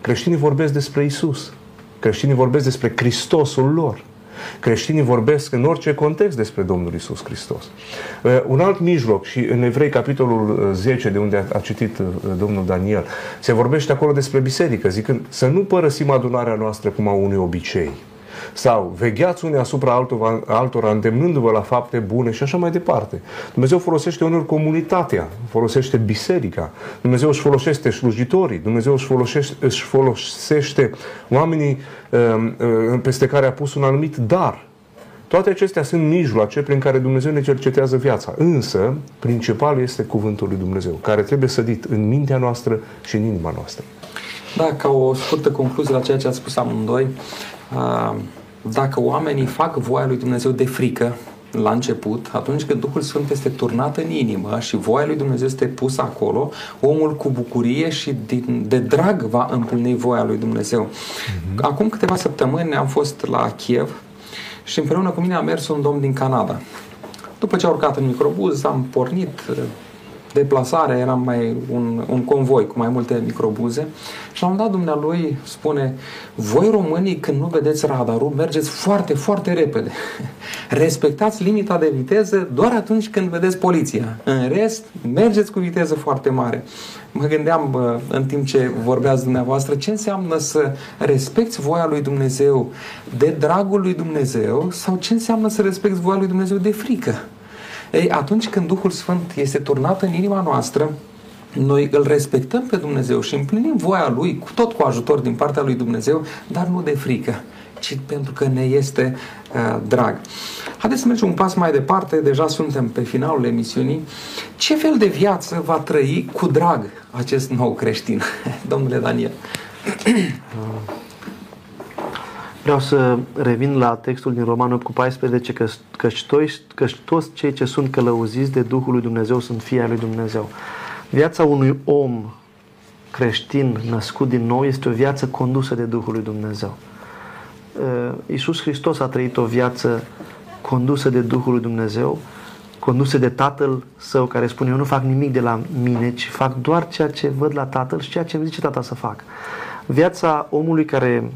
Creștinii vorbesc despre Isus. Creștinii vorbesc despre Hristosul lor. Creștinii vorbesc în orice context despre Domnul Isus Hristos. Uh, un alt mijloc și în Evrei, capitolul 10, uh, de unde a citit uh, domnul Daniel, se vorbește acolo despre biserică, zicând să nu părăsim adunarea noastră cum au unii obicei sau vegheați unii asupra altora, altora îndemnându-vă la fapte bune și așa mai departe. Dumnezeu folosește uneori comunitatea, folosește biserica, Dumnezeu își folosește slujitorii, Dumnezeu își folosește, își folosește oamenii um, um, peste care a pus un anumit dar. Toate acestea sunt mijloace prin care Dumnezeu ne cercetează viața. Însă, principal este cuvântul lui Dumnezeu, care trebuie sădit în mintea noastră și în inima noastră. Da, ca o scurtă concluzie la ceea ce ați spus amândoi, dacă oamenii fac voia lui Dumnezeu de frică la început, atunci când Duhul Sfânt este turnat în inimă și voia lui Dumnezeu este pusă acolo, omul cu bucurie și de, de drag va împlini voia lui Dumnezeu. Uh-huh. Acum câteva săptămâni am fost la Kiev și împreună cu mine a mers un domn din Canada. După ce a urcat în microbuz, am pornit deplasare, era mai un, un convoi cu mai multe microbuze și la un dat dumnealui spune voi românii când nu vedeți radarul mergeți foarte, foarte repede. [laughs] Respectați limita de viteză doar atunci când vedeți poliția. În rest, mergeți cu viteză foarte mare. Mă gândeam în timp ce vorbeați dumneavoastră ce înseamnă să respecti voia lui Dumnezeu de dragul lui Dumnezeu sau ce înseamnă să respecti voia lui Dumnezeu de frică. Ei, atunci când Duhul Sfânt este turnat în inima noastră, noi îl respectăm pe Dumnezeu și împlinim voia Lui, cu tot cu ajutor din partea Lui Dumnezeu, dar nu de frică, ci pentru că ne este uh, drag. Haideți să mergem un pas mai departe, deja suntem pe finalul emisiunii. Ce fel de viață va trăi cu drag acest nou creștin? [laughs] Domnule Daniel. [clears throat] Vreau să revin la textul din Roman 8 cu 14, că, căci, toți, căci toți cei ce sunt călăuziți de Duhul lui Dumnezeu sunt fii ai lui Dumnezeu. Viața unui om creștin născut din nou este o viață condusă de Duhul lui Dumnezeu. Uh, Iisus Hristos a trăit o viață condusă de Duhul lui Dumnezeu, condusă de Tatăl Său care spune eu nu fac nimic de la mine, ci fac doar ceea ce văd la Tatăl și ceea ce îmi zice Tata să fac. Viața omului care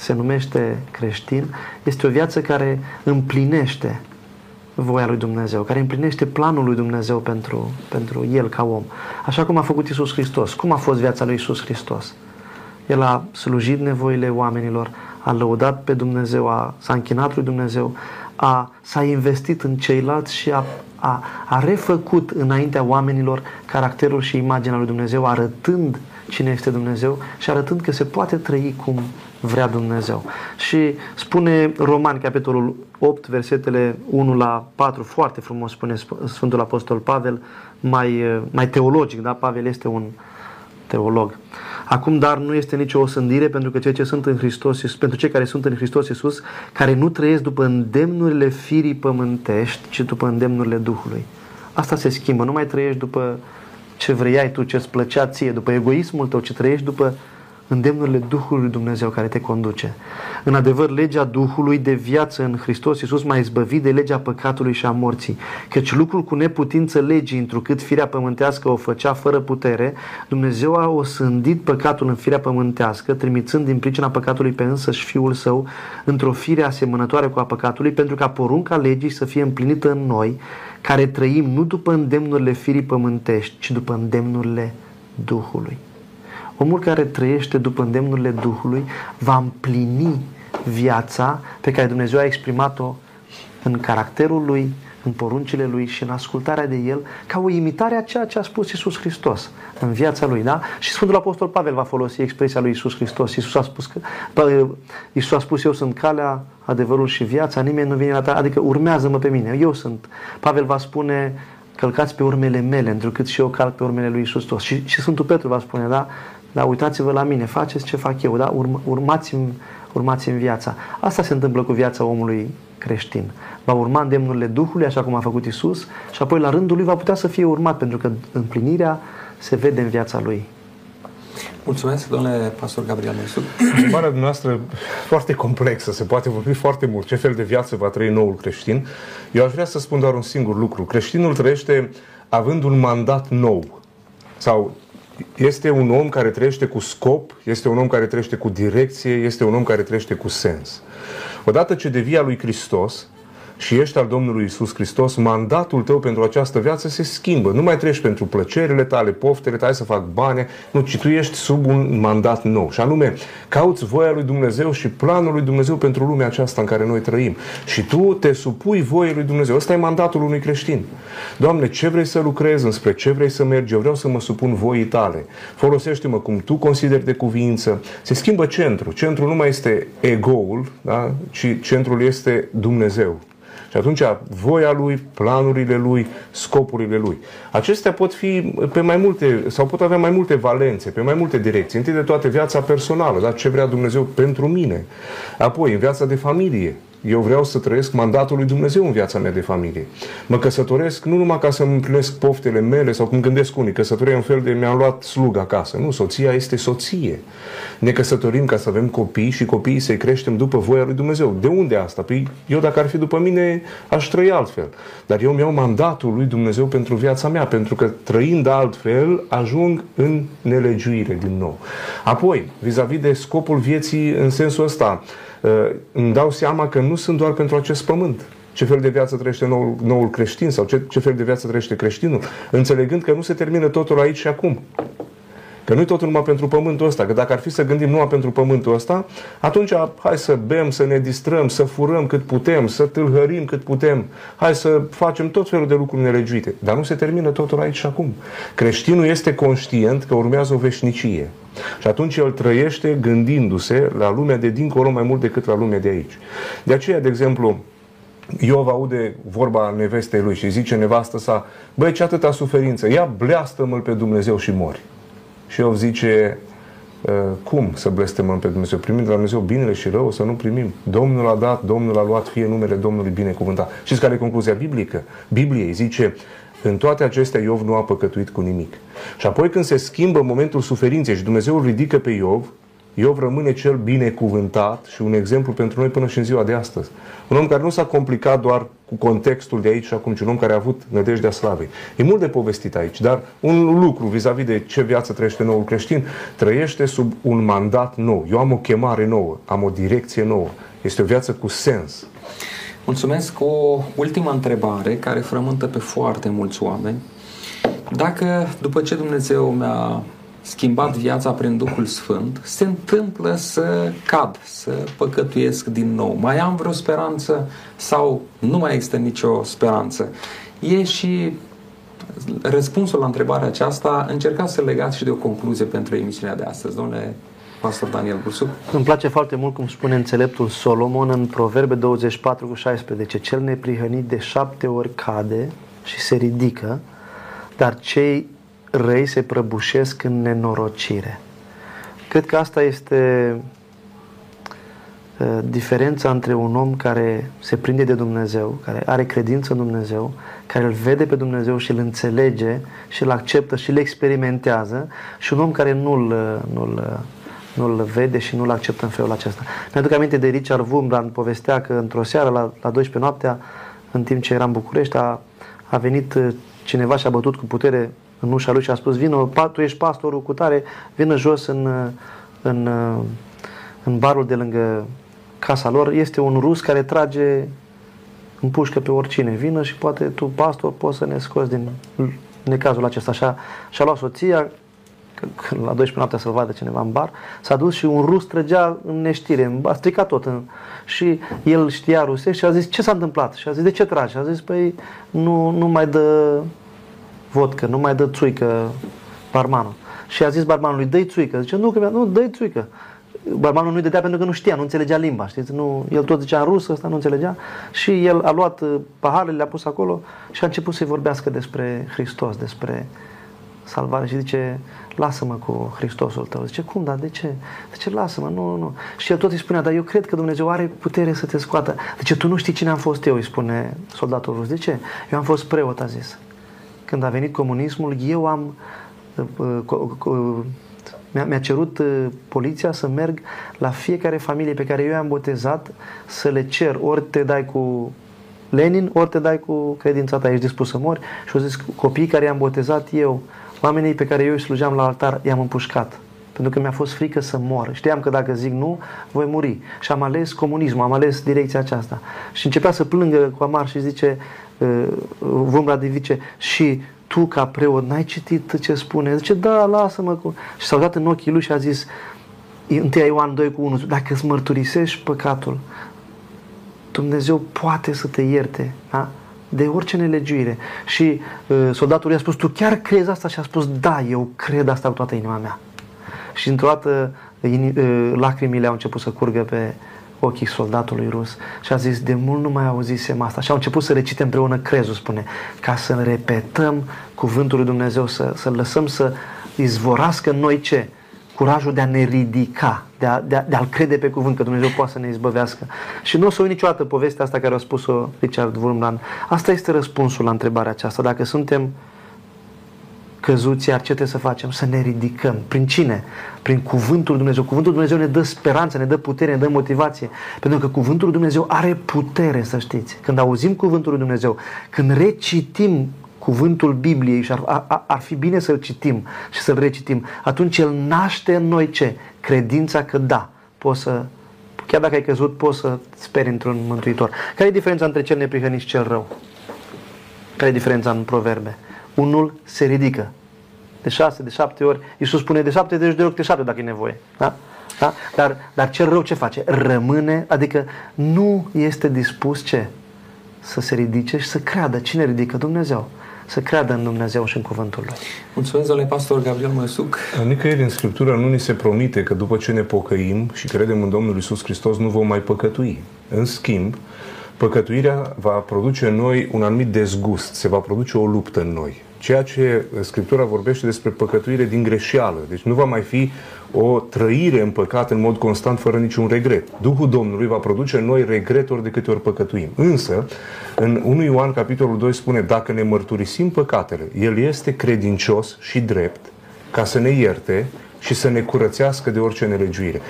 se numește creștin, este o viață care împlinește voia lui Dumnezeu, care împlinește planul lui Dumnezeu pentru, pentru el ca om. Așa cum a făcut Isus Hristos. Cum a fost viața lui Isus Hristos? El a slujit nevoile oamenilor, a lăudat pe Dumnezeu, a, s-a închinat lui Dumnezeu, a, s-a investit în ceilalți și a, a, a refăcut înaintea oamenilor caracterul și imaginea lui Dumnezeu, arătând cine este Dumnezeu și arătând că se poate trăi cum vrea Dumnezeu. Și spune Roman, capitolul 8, versetele 1 la 4, foarte frumos spune Sfântul Apostol Pavel, mai, mai teologic, da? Pavel este un teolog. Acum, dar nu este nicio osândire pentru că cei ce sunt în Hristos, pentru cei care sunt în Hristos Iisus, care nu trăiesc după îndemnurile firii pământești, ci după îndemnurile Duhului. Asta se schimbă, nu mai trăiești după ce vrei tu, ce îți plăcea ție, după egoismul tău, ci trăiești după îndemnurile Duhului Dumnezeu care te conduce. În adevăr, legea Duhului de viață în Hristos Iisus m-a izbăvit de legea păcatului și a morții. Căci lucrul cu neputință legii, întrucât firea pământească o făcea fără putere, Dumnezeu a osândit păcatul în firea pământească, trimițând din pricina păcatului pe însăși Fiul Său într-o fire asemănătoare cu a păcatului, pentru ca porunca legii să fie împlinită în noi, care trăim nu după îndemnurile firii pământești, ci după îndemnurile Duhului. Omul care trăiește după îndemnurile Duhului va împlini viața pe care Dumnezeu a exprimat-o în caracterul lui, în poruncile lui și în ascultarea de el, ca o imitare a ceea ce a spus Isus Hristos în viața lui, da? Și Sfântul Apostol Pavel va folosi expresia lui Isus Hristos. Isus a spus că Isus a spus eu sunt calea, adevărul și viața, nimeni nu vine la ta, adică urmează-mă pe mine, eu sunt. Pavel va spune călcați pe urmele mele, întrucât și eu calc pe urmele lui Isus Hristos. Și, și Sfântul Petru va spune, da? Da, uitați-vă la mine, faceți ce fac eu, da? Urm- urmați-mi, urmați-mi viața. Asta se întâmplă cu viața omului creștin. Va urma îndemnurile Duhului, așa cum a făcut Isus, și apoi la rândul lui va putea să fie urmat, pentru că împlinirea se vede în viața lui. Mulțumesc, domnule pastor Gabriel Nesu. Întrebarea dumneavoastră foarte complexă, se poate vorbi foarte mult. Ce fel de viață va trăi noul creștin? Eu aș vrea să spun doar un singur lucru. Creștinul trăiește având un mandat nou. Sau este un om care trăiește cu scop, este un om care trăiește cu direcție, este un om care trăiește cu sens. Odată ce devii al lui Hristos, și ești al Domnului Isus Hristos, mandatul tău pentru această viață se schimbă. Nu mai treci pentru plăcerile tale, poftele tale să fac bani, nu, ci tu ești sub un mandat nou. Și anume, cauți voia lui Dumnezeu și planul lui Dumnezeu pentru lumea aceasta în care noi trăim. Și tu te supui voiei lui Dumnezeu. Ăsta e mandatul unui creștin. Doamne, ce vrei să lucrezi, înspre ce vrei să mergi? Eu vreau să mă supun voii tale. Folosește-mă cum tu consideri de cuvință. Se schimbă centru. Centrul nu mai este egoul, da? ci centrul este Dumnezeu. Și atunci voia lui, planurile lui, scopurile lui. Acestea pot fi pe mai multe, sau pot avea mai multe valențe, pe mai multe direcții. Întâi de toate viața personală, dar ce vrea Dumnezeu pentru mine. Apoi, în viața de familie, eu vreau să trăiesc mandatul lui Dumnezeu în viața mea de familie. Mă căsătoresc nu numai ca să îmi împlinesc poftele mele sau cum gândesc unii, căsătoria un fel de mi-am luat slug acasă. Nu, soția este soție. Ne căsătorim ca să avem copii și copiii să-i creștem după voia lui Dumnezeu. De unde asta? Păi eu dacă ar fi după mine aș trăi altfel. Dar eu mi-au mandatul lui Dumnezeu pentru viața mea, pentru că trăind altfel ajung în nelegiuire din nou. Apoi, vis-a-vis de scopul vieții în sensul ăsta, Uh, îmi dau seama că nu sunt doar pentru acest pământ. Ce fel de viață trăiește noul, noul creștin sau ce, ce fel de viață trăiește creștinul, înțelegând că nu se termină totul aici și acum. Că nu-i totul numai pentru pământul ăsta. Că dacă ar fi să gândim numai pentru pământul ăsta, atunci hai să bem, să ne distrăm, să furăm cât putem, să tâlhărim cât putem, hai să facem tot felul de lucruri nelegiuite. Dar nu se termină totul aici și acum. Creștinul este conștient că urmează o veșnicie. Și atunci el trăiește gândindu-se la lumea de dincolo mai mult decât la lumea de aici. De aceea, de exemplu, Iov aude vorba nevestei lui și zice nevastă sa, băi, ce atâta suferință, ia bleastă-mă pe Dumnezeu și mori. Și Iov zice, ă, cum să blestemăm pe Dumnezeu? Primim de la Dumnezeu binele și rău, să nu primim. Domnul a dat, Domnul a luat, fie numele Domnului binecuvântat. Știți care e concluzia biblică? Bibliei zice, în toate acestea Iov nu a păcătuit cu nimic. Și apoi când se schimbă momentul suferinței și Dumnezeu îl ridică pe Iov, Iov rămâne cel binecuvântat și un exemplu pentru noi până și în ziua de astăzi. Un om care nu s-a complicat doar cu contextul de aici și acum, ci un om care a avut nădejdea slavei. E mult de povestit aici, dar un lucru vis-a-vis de ce viață trăiește noul creștin, trăiește sub un mandat nou. Eu am o chemare nouă, am o direcție nouă. Este o viață cu sens. Mulțumesc. O ultimă întrebare care frământă pe foarte mulți oameni. Dacă după ce Dumnezeu mi-a schimbat viața prin Duhul Sfânt, se întâmplă să cad, să păcătuiesc din nou. Mai am vreo speranță sau nu mai există nicio speranță? E și răspunsul la întrebarea aceasta, încercați să legați și de o concluzie pentru emisiunea de astăzi. Domnule Pastor Daniel Bursu. Îmi place foarte mult cum spune înțeleptul Solomon în Proverbe 24 cu 16. Cel neprihănit de șapte ori cade și se ridică, dar cei răi se prăbușesc în nenorocire. Cred că asta este uh, diferența între un om care se prinde de Dumnezeu, care are credință în Dumnezeu, care îl vede pe Dumnezeu și îl înțelege și îl acceptă și îl experimentează și un om care nu-l, nu-l, nu-l vede și nu-l acceptă în felul acesta. Mi-aduc aminte de Richard Wurmbrand, povestea că într-o seară la, la 12 noaptea, în timp ce era în București, a, a venit uh, cineva și a bătut cu putere în ușa lui și a spus, vină, tu ești pastorul cu tare, vină jos în, uh, în, în, în barul de lângă casa lor. Este un rus care trage pușcă pe oricine. Vină și poate tu, pastor, poți să ne scoți din necazul acesta. Și-a, și-a luat soția, la 12 noaptea să-l vadă cineva în bar, s-a dus și un rus trăgea în neștire, a stricat tot. În, și el știa rusești și a zis, ce s-a întâmplat? Și a zis, de ce tragi? Și a zis, păi, nu, nu mai dă vodcă, nu mai dă țuică barmanul. Și a zis barmanului, dă-i țuică. Zice, nu, că nu, dă-i țuică barmanul nu-i dădea pentru că nu știa, nu înțelegea limba, știți? Nu, el tot zicea în rusă, ăsta nu înțelegea și el a luat uh, paharele, le-a pus acolo și a început să-i vorbească despre Hristos, despre salvare și zice, lasă-mă cu Hristosul tău. Zice, cum, dar de ce? Zice, lasă-mă, nu, nu, nu. Și el tot îi spunea, dar eu cred că Dumnezeu are putere să te scoată. Zice, tu nu știi cine am fost eu, îi spune soldatul rus. De ce? Eu am fost preot, a zis. Când a venit comunismul, eu am uh, mi-a, mi cerut uh, poliția să merg la fiecare familie pe care eu i-am botezat să le cer ori te dai cu Lenin, ori te dai cu credința ta, ești dispus să mori și au zis copiii care i-am botezat eu, oamenii pe care eu îi slujeam la altar, i-am împușcat pentru că mi-a fost frică să mor. Știam că dacă zic nu, voi muri. Și am ales comunismul, am ales direcția aceasta. Și începea să plângă cu amar și zice, uh, vom la zice, și tu ca preot n-ai citit ce spune? Zice, da, lasă-mă. Cu... Și s-au dat în ochii lui și a zis, 1 Ioan 2 cu 1, dacă îți mărturisești păcatul, Dumnezeu poate să te ierte da? De orice nelegiuire. Și uh, soldatul i-a spus, tu chiar crezi asta? Și a spus, da, eu cred asta cu toată inima mea. Și într-o dată uh, lacrimile au început să curgă pe, ochii soldatului rus și a zis, de mult nu mai auzisem asta. Și au început să recite împreună crezul, spune, ca să repetăm cuvântul lui Dumnezeu, să, să lăsăm să izvorască în noi ce? Curajul de a ne ridica, de, a, de, a, de a-L crede pe cuvânt, că Dumnezeu poate să ne izbăvească. Și nu o să uit niciodată povestea asta care a spus-o Richard Wurmbrand. Asta este răspunsul la întrebarea aceasta. Dacă suntem căzuți, iar ce trebuie să facem? Să ne ridicăm. Prin cine? Prin Cuvântul Dumnezeu. Cuvântul Dumnezeu ne dă speranță, ne dă putere, ne dă motivație. Pentru că Cuvântul Dumnezeu are putere, să știți. Când auzim Cuvântul Dumnezeu, când recitim cuvântul Bibliei și ar, ar, ar fi bine să-l citim și să-l recitim, atunci el naște în noi ce? Credința că da, poți să, chiar dacă ai căzut, poți să speri într-un mântuitor. Care e diferența între cel neprihănit și cel rău? Care e diferența în proverbe? unul se ridică. De șase, de șapte ori. Iisus spune de șapte de ori de șapte dacă e nevoie. Da? Da? Dar, dar cel rău ce face? Rămâne, adică nu este dispus ce? Să se ridice și să creadă. Cine ridică? Dumnezeu. Să creadă în Dumnezeu și în cuvântul Lui. Mulțumesc, domnule pastor Gabriel Măsuc. Nicăieri în Scriptură nu ni se promite că după ce ne pocăim și credem în Domnul Isus Hristos nu vom mai păcătui. În schimb, păcătuirea va produce în noi un anumit dezgust, se va produce o luptă în noi. Ceea ce Scriptura vorbește despre păcătuire din greșeală. Deci nu va mai fi o trăire în păcat în mod constant, fără niciun regret. Duhul Domnului va produce în noi regreturi de câte ori păcătuim. Însă, în 1 Ioan, capitolul 2, spune, dacă ne mărturisim păcatele, El este credincios și drept ca să ne ierte și să ne curățească de orice nelegiuire.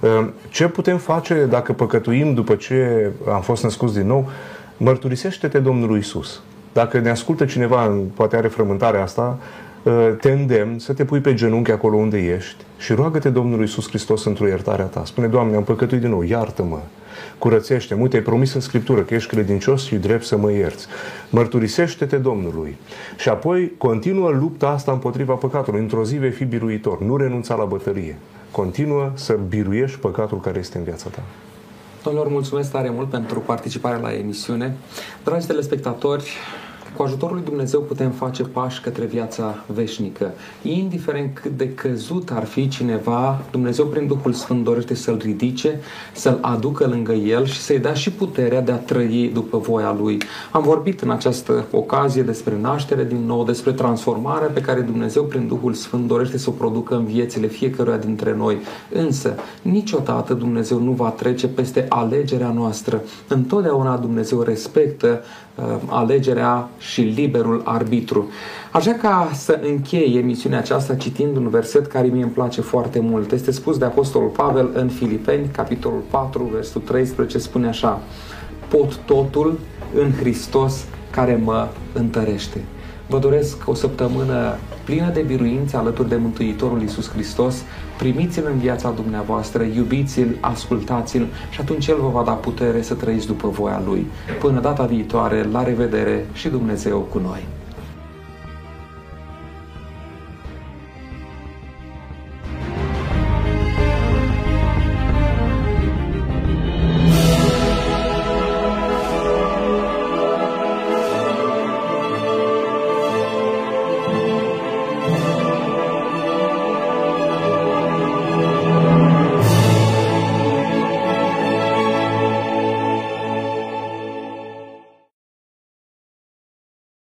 Ehm, ce putem face dacă păcătuim după ce am fost născuți din nou? Mărturisește-te Domnului Isus. Dacă ne ascultă cineva, poate are frământarea asta, ehm, te îndemn să te pui pe genunchi acolo unde ești și roagă-te Domnului Isus Hristos într-o iertarea ta. Spune, Doamne, am păcătuit din nou, iartă-mă, curățește Uite, ai promis în Scriptură că ești credincios și drept să mă ierți. Mărturisește-te Domnului. Și apoi continuă lupta asta împotriva păcatului. Într-o zi vei fi biruitor. Nu renunța la bătălie continuă să biruiești păcatul care este în viața ta. Domnilor, mulțumesc tare mult pentru participarea la emisiune. Dragi telespectatori, cu ajutorul lui Dumnezeu putem face pași către viața veșnică. Indiferent cât de căzut ar fi cineva, Dumnezeu prin Duhul Sfânt dorește să-l ridice, să-l aducă lângă el și să-i dea și puterea de a trăi după voia lui. Am vorbit în această ocazie despre naștere din nou, despre transformarea pe care Dumnezeu prin Duhul Sfânt dorește să o producă în viețile fiecăruia dintre noi. Însă, niciodată Dumnezeu nu va trece peste alegerea noastră. Întotdeauna Dumnezeu respectă uh, alegerea și liberul arbitru. Aș vrea ca să închei emisiunea aceasta citind un verset care mie îmi place foarte mult. Este spus de Apostolul Pavel în Filipeni, capitolul 4, versetul 13, spune așa Pot totul în Hristos care mă întărește. Vă doresc o săptămână plină de biruință alături de Mântuitorul Iisus Hristos. Primiți-L în viața dumneavoastră, iubiți-L, ascultați-L și atunci El vă va da putere să trăiți după voia Lui. Până data viitoare, la revedere și Dumnezeu cu noi!